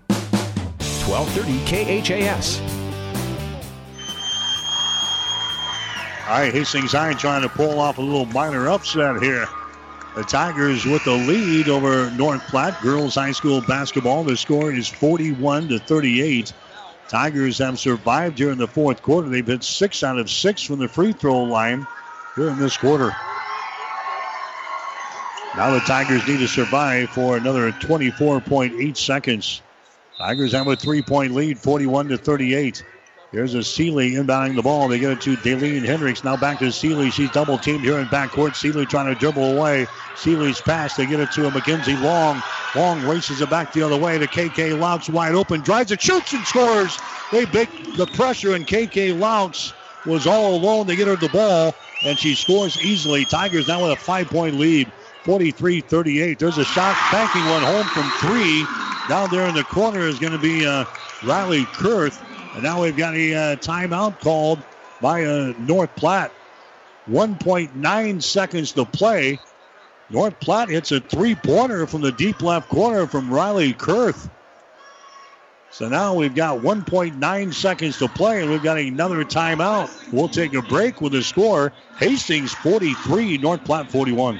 S7: 1230 KHAS.
S2: All right, Hastings High trying to pull off a little minor upset here. The Tigers with the lead over North Platte girls high school basketball. The score is 41 to 38. Tigers have survived here in the fourth quarter. They've hit six out of six from the free throw line here in this quarter. Now the Tigers need to survive for another 24.8 seconds. Tigers have a three-point lead, 41 to 38. Here's a Seeley inbounding the ball. They get it to Daleen Hendricks. Now back to Seeley. She's double teamed here in backcourt. Seeley trying to dribble away. Seeley's pass. They get it to a Mackenzie Long. Long races it back the other way to KK Laux wide open. Drives it, shoots and scores. They break the pressure, and KK Laux was all alone. They get her the ball, and she scores easily. Tigers now with a five-point lead. 43-38. There's a shot banking one home from three. Down there in the corner is going to be uh, Riley Kurth. And now we've got a uh, timeout called by uh, North Platte. 1.9 seconds to play. North Platte hits a three-pointer from the deep left corner from Riley Kurth. So now we've got 1.9 seconds to play, and we've got another timeout. We'll take a break with the score: Hastings 43, North Platte 41.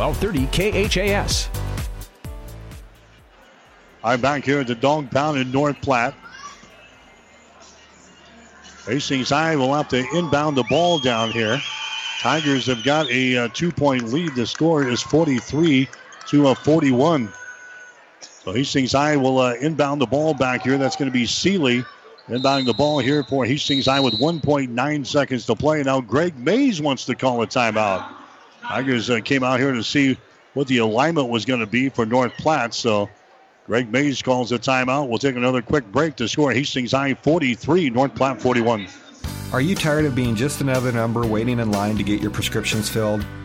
S7: 1230 KHAS.
S2: I'm back here at the Dog Pound in North Platte. Hastings High will have to inbound the ball down here. Tigers have got a uh, two-point lead. The score is 43 to a 41. So Hastings High will uh, inbound the ball back here. That's going to be Seeley inbounding the ball here for Hastings High with 1.9 seconds to play. Now Greg Mays wants to call a timeout. Tigers uh, came out here to see what the alignment was going to be for North Platte. So Greg Mays calls a timeout. We'll take another quick break to score Hastings High 43, North Platte 41.
S8: Are you tired of being just another number waiting in line to get your prescriptions filled?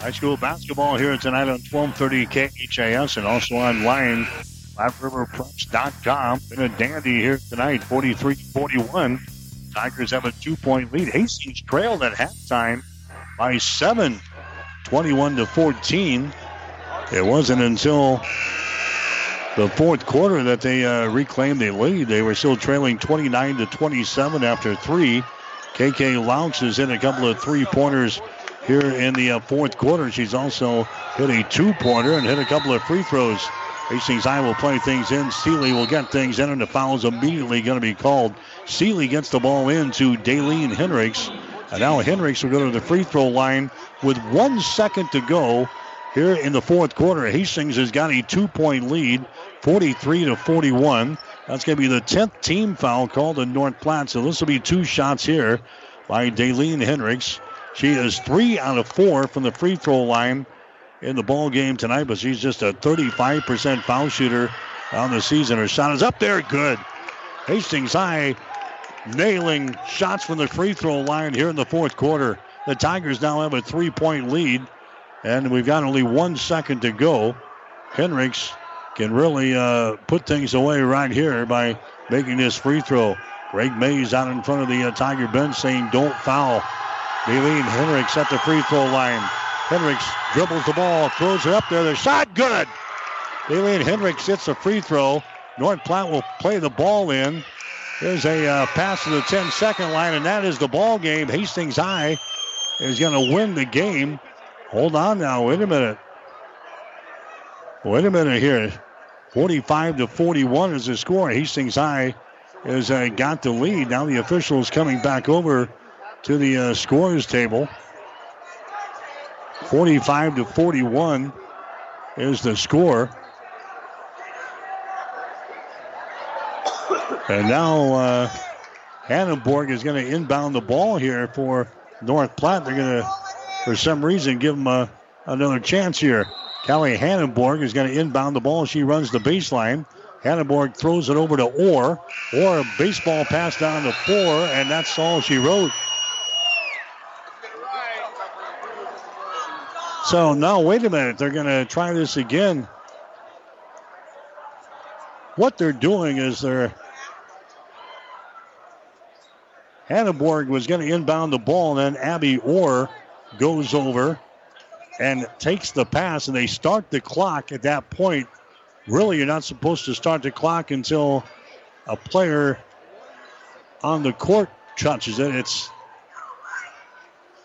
S2: High school basketball here tonight on 1230 KHAS and also online, FlatRiverPreps.com. Been a dandy here tonight, 43-41. Tigers have a two-point lead. Hastings trailed at halftime by seven, 21 to 14. It wasn't until the fourth quarter that they uh, reclaimed the lead. They were still trailing 29 to 27 after three. KK Laux is in a couple of three-pointers here in the uh, fourth quarter. She's also hit a two-pointer and hit a couple of free throws. Hastings High will play things in. Seeley will get things in, and the foul is immediately going to be called. Seeley gets the ball in to Daleen Hendricks. And now Hendricks will go to the free throw line with one second to go here in the fourth quarter. Hastings has got a two-point lead, 43 to 41. That's going to be the 10th team foul called in North Platte. So this will be two shots here by Daleen Hendricks. She is three out of four from the free throw line in the ball game tonight, but she's just a 35% foul shooter on the season. Her shot is up there, good. Hastings High nailing shots from the free throw line here in the fourth quarter. The Tigers now have a three point lead, and we've got only one second to go. Hendricks can really uh, put things away right here by making this free throw. Greg Mays out in front of the uh, Tiger bench saying, Don't foul. Daleen Hendricks at the free throw line. Hendricks dribbles the ball, throws it up there. The shot good. Daleen Hendricks hits a free throw. North Platte will play the ball in. There's a uh, pass to the 10 second line, and that is the ball game. Hastings High is going to win the game. Hold on now. Wait a minute. Wait a minute here. 45 to 41 is the score. Hastings High has uh, got the lead. Now the officials coming back over to the uh, scores table. 45 to 41 is the score. And now uh, Hannenborg is going to inbound the ball here for North Platte. They're going to, for some reason, give them a, another chance here. Callie Hannenborg is going to inbound the ball. She runs the baseline. Hannenborg throws it over to Orr. Orr, baseball pass down to four, and that's all she wrote. So now, wait a minute. They're going to try this again. What they're doing is they're. Hannenborg was going to inbound the ball, and then Abby Orr goes over and takes the pass, and they start the clock at that point. Really, you're not supposed to start the clock until a player on the court touches it. It's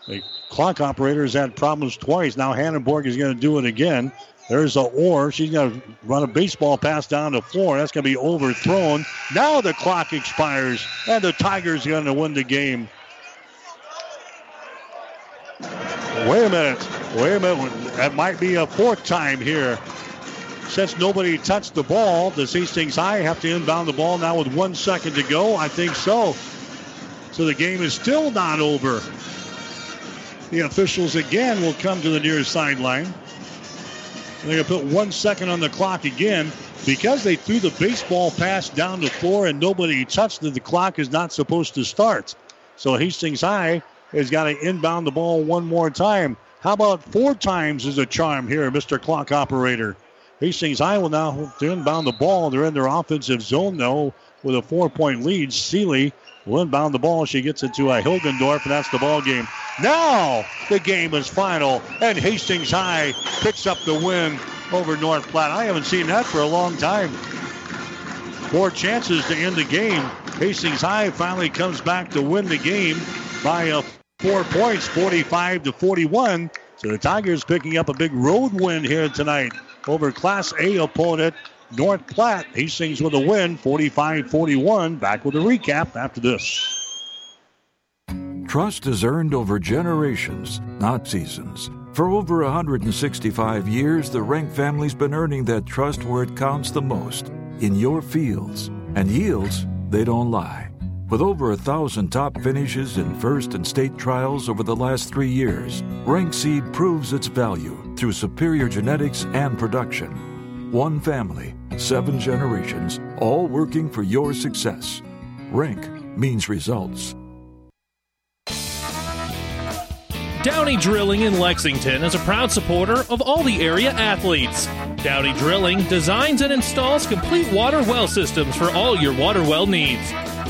S2: the clock operator has had problems twice. Now Hannenborg is going to do it again. There's a Orr. She's going to run a baseball pass down the floor. That's going to be overthrown. Now the clock expires, and the Tigers are going to win the game. Wait a minute. Wait a minute. That might be a fourth time here. Since nobody touched the ball, does Hastings High have to inbound the ball now with one second to go? I think so. So the game is still not over. The officials again will come to the near sideline. They're going to put one second on the clock again. Because they threw the baseball pass down the floor and nobody touched it, the clock is not supposed to start. So Hastings High has got to inbound the ball one more time. How about four times is a charm here, Mr. Clock Operator? Hastings High will now inbound the ball. They're in their offensive zone, though, with a four point lead. Seeley will inbound the ball. She gets it to a Hilgendorf, and that's the ball game. Now the game is final, and Hastings High picks up the win over North Platte. I haven't seen that for a long time. Four chances to end the game. Hastings High finally comes back to win the game by uh, four points, 45 to 41. So the Tigers picking up a big road win here tonight over Class A opponent North Platte. Hastings with a win, 45 41. Back with a recap after this.
S16: Trust is earned over generations, not seasons. For over 165 years, the Rank family's been earning that trust where it counts the most in your fields. And yields, they don't lie. With over a thousand top finishes in first and state trials over the last three years, Rank Seed proves its value through superior genetics and production. One family, seven generations, all working for your success. Rank means results.
S17: Downey Drilling in Lexington is a proud supporter of all the area athletes. Downey Drilling designs and installs complete water well systems for all your water well needs.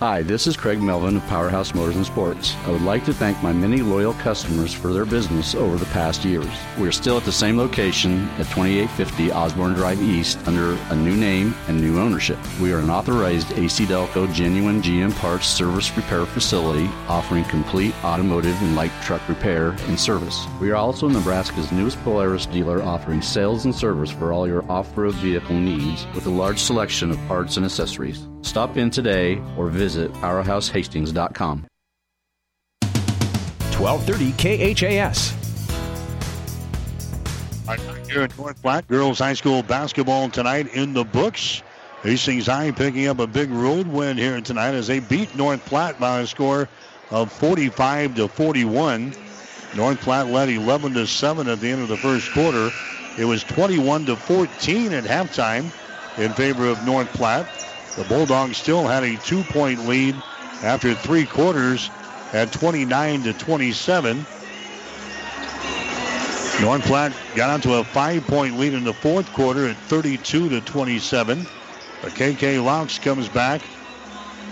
S12: Hi, this is Craig Melvin of Powerhouse Motors and Sports. I would like to thank my many loyal customers for their business over the past years. We are still at the same location at 2850 Osborne Drive East under a new name and new ownership. We are an authorized AC Delco genuine GM parts service repair facility offering complete automotive and light truck repair and service. We are also Nebraska's newest Polaris dealer offering sales and service for all your off-road vehicle needs with a large selection of parts and accessories. Stop in today or visit powerhousehastings.com.
S7: 1230 KHAS.
S2: Here at North Platte, girls high school basketball tonight in the books. Hastings High picking up a big road win here tonight as they beat North Platte by a score of 45 to 41. North Platte led 11 to 7 at the end of the first quarter. It was 21 to 14 at halftime in favor of North Platte. The Bulldogs still had a two-point lead after three quarters at 29 to 27. North Platte got onto a five-point lead in the fourth quarter at 32 to 27. But KK Laux comes back.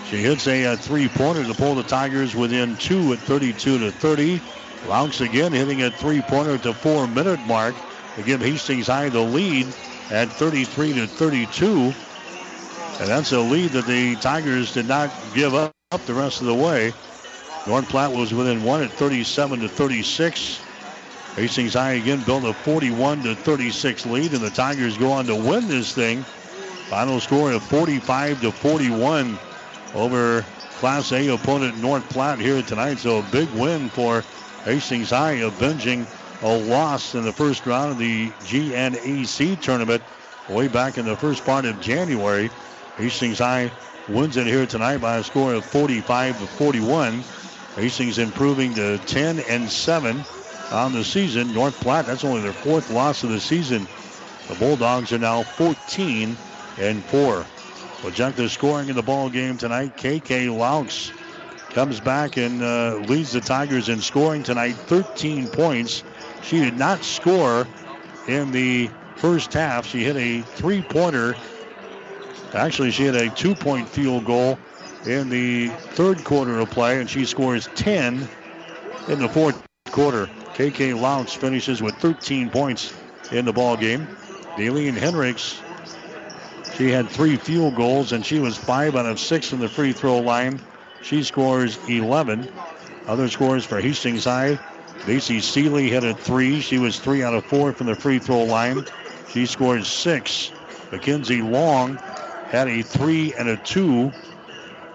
S2: She hits a, a three-pointer to pull the Tigers within two at 32 to 30. Laux again hitting a three-pointer at the four-minute mark to give Hastings High the lead at 33 to 32. And that's a lead that the Tigers did not give up the rest of the way. North Platte was within one at 37 to 36. Hastings High again built a 41 to 36 lead, and the Tigers go on to win this thing. Final score of 45 to 41 over Class A opponent North Platte here tonight. So a big win for Hastings High, avenging a loss in the first round of the GNAC tournament way back in the first part of January. Hastings High wins it here tonight by a score of 45 to 41. Hastings improving to 10 and 7 on the season. North Platte, that's only their fourth loss of the season. The Bulldogs are now 14 and 4. We'll check scoring in the ball game tonight. KK Laux comes back and uh, leads the Tigers in scoring tonight, 13 points. She did not score in the first half. She hit a three-pointer. Actually, she had a two-point field goal in the third quarter of play, and she scores 10 in the fourth quarter. KK Laux finishes with 13 points in the ball game. Daleen Hendricks, she had three field goals, and she was five out of six from the free throw line. She scores 11. Other scores for Hastings High. Macy Seeley hit a three. She was three out of four from the free throw line. She scored six. Mackenzie Long had a three and a two,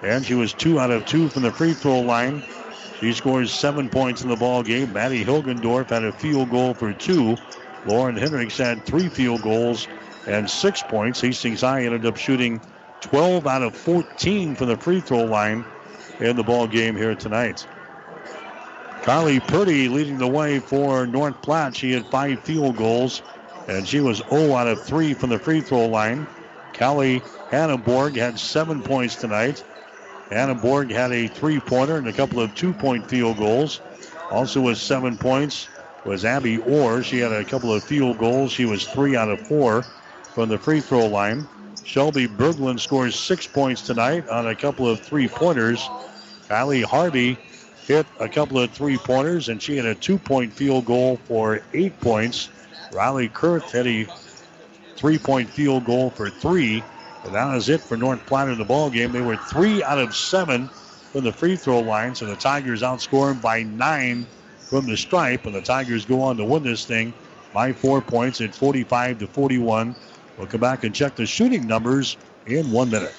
S2: and she was two out of two from the free throw line. She scores seven points in the ball game. Maddie Hilgendorf had a field goal for two. Lauren Hendricks had three field goals and six points. Hastings High ended up shooting 12 out of 14 from the free throw line in the ball game here tonight. Carly Purdy leading the way for North Platte. She had five field goals, and she was 0 out of 3 from the free throw line. Callie Hannenborg had seven points tonight. Hannenborg had a three-pointer and a couple of two-point field goals. Also with seven points was Abby Orr. She had a couple of field goals. She was three out of four from the free throw line. Shelby Berglund scores six points tonight on a couple of three-pointers. Kylie Harvey hit a couple of three-pointers, and she had a two-point field goal for eight points. Riley Kurth had a three-point field goal for three. And that is it for North Platte in the ball game. They were three out of seven from the free throw line, so the Tigers outscoring by nine from the stripe, and the Tigers go on to win this thing by four points at 45 to 41. We'll come back and check the shooting numbers in one minute.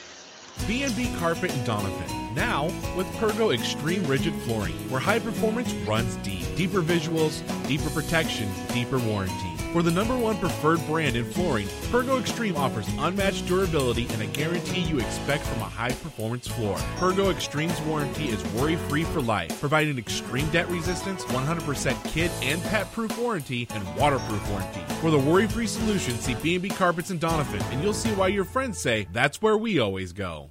S18: B&B Carpet and Doniphan. Now with Pergo Extreme Rigid Flooring, where high performance runs deep. Deeper visuals, deeper protection, deeper warranty. For the number one preferred brand in flooring, Pergo Extreme offers unmatched durability and a guarantee you expect from a high performance floor. Pergo Extreme's warranty is worry free for life, providing extreme debt resistance, 100% kid and pet proof warranty, and waterproof warranty. For the worry free solution, see B&B Carpets and Doniphan, and you'll see why your friends say that's where we always go.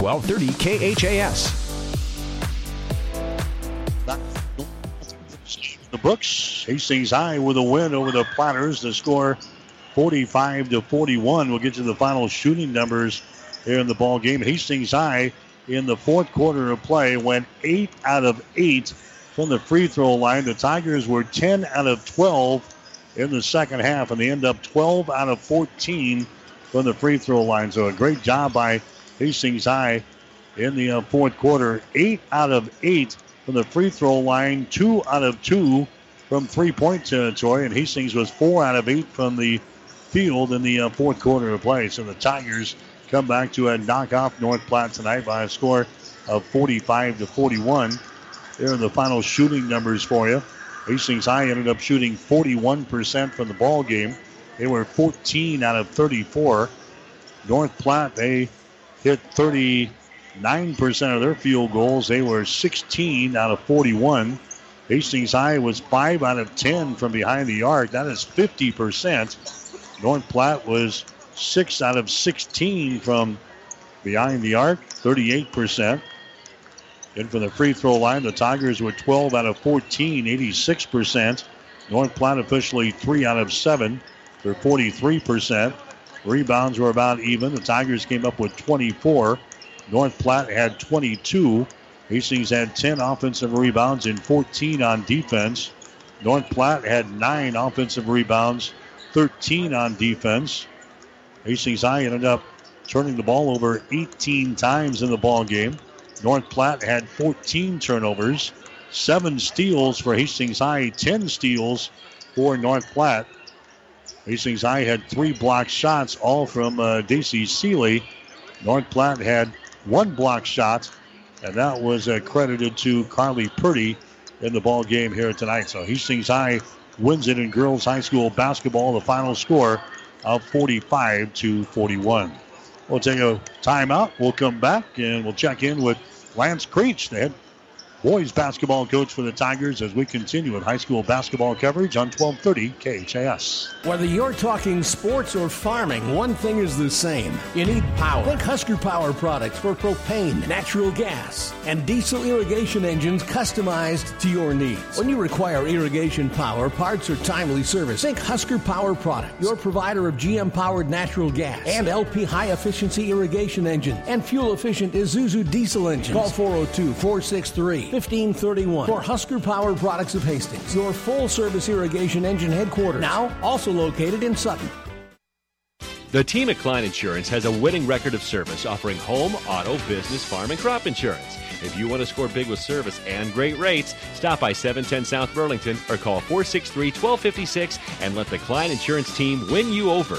S7: 1230 KHAS.
S2: The books, Hastings High with a win over the Platters. The score 45 to 41. We'll get to the final shooting numbers here in the ball game. Hastings High in the fourth quarter of play went 8 out of 8 from the free throw line. The Tigers were 10 out of 12 in the second half, and they end up 12 out of 14 from the free throw line. So a great job by Hastings High in the uh, fourth quarter. Eight out of eight from the free throw line, two out of two from three point territory, and Hastings was four out of eight from the field in the uh, fourth quarter of play. So the Tigers come back to a knock off North Platte tonight by a score of 45 to 41. There are the final shooting numbers for you. Hastings High ended up shooting 41% from the ball game. They were 14 out of 34. North Platte, they hit 39% of their field goals. They were 16 out of 41. Hastings High was 5 out of 10 from behind the arc. That is 50%. North Platte was 6 out of 16 from behind the arc, 38%. And from the free throw line, the Tigers were 12 out of 14, 86%. North Platte officially 3 out of 7 for 43%. Rebounds were about even. The Tigers came up with 24. North Platte had 22. Hastings had 10 offensive rebounds and 14 on defense. North Platte had 9 offensive rebounds, 13 on defense. Hastings High ended up turning the ball over 18 times in the ball game. North Platte had 14 turnovers, 7 steals for Hastings High, 10 steals for North Platte. Hastings High had three block shots, all from uh, Daisy Seeley. North Platte had one block shot, and that was uh, credited to Carly Purdy in the ball game here tonight. So Hastings High wins it in girls high school basketball. The final score of 45 to 41. We'll take a timeout. We'll come back and we'll check in with Lance Creech, the head boys basketball coach for the Tigers as we continue with high school basketball coverage on 1230 KHAS.
S6: Whether you're talking sports or farming, one thing is the same. You need power. Think Husker Power products for propane, natural gas, and diesel irrigation engines customized to your needs. When you require irrigation power, parts, or timely service, think Husker Power products, your provider of GM powered natural gas and LP high efficiency irrigation engine and fuel efficient Isuzu diesel engines. Call 402 463 1531 for Husker Power Products of Hastings, your full service irrigation engine headquarters. Now, also located in Sutton.
S15: The team at Klein Insurance has a winning record of service offering home, auto, business, farm, and crop insurance. If you want to score big with service and great rates, stop by 710 South Burlington or call 463 1256 and let the Klein Insurance team win you over.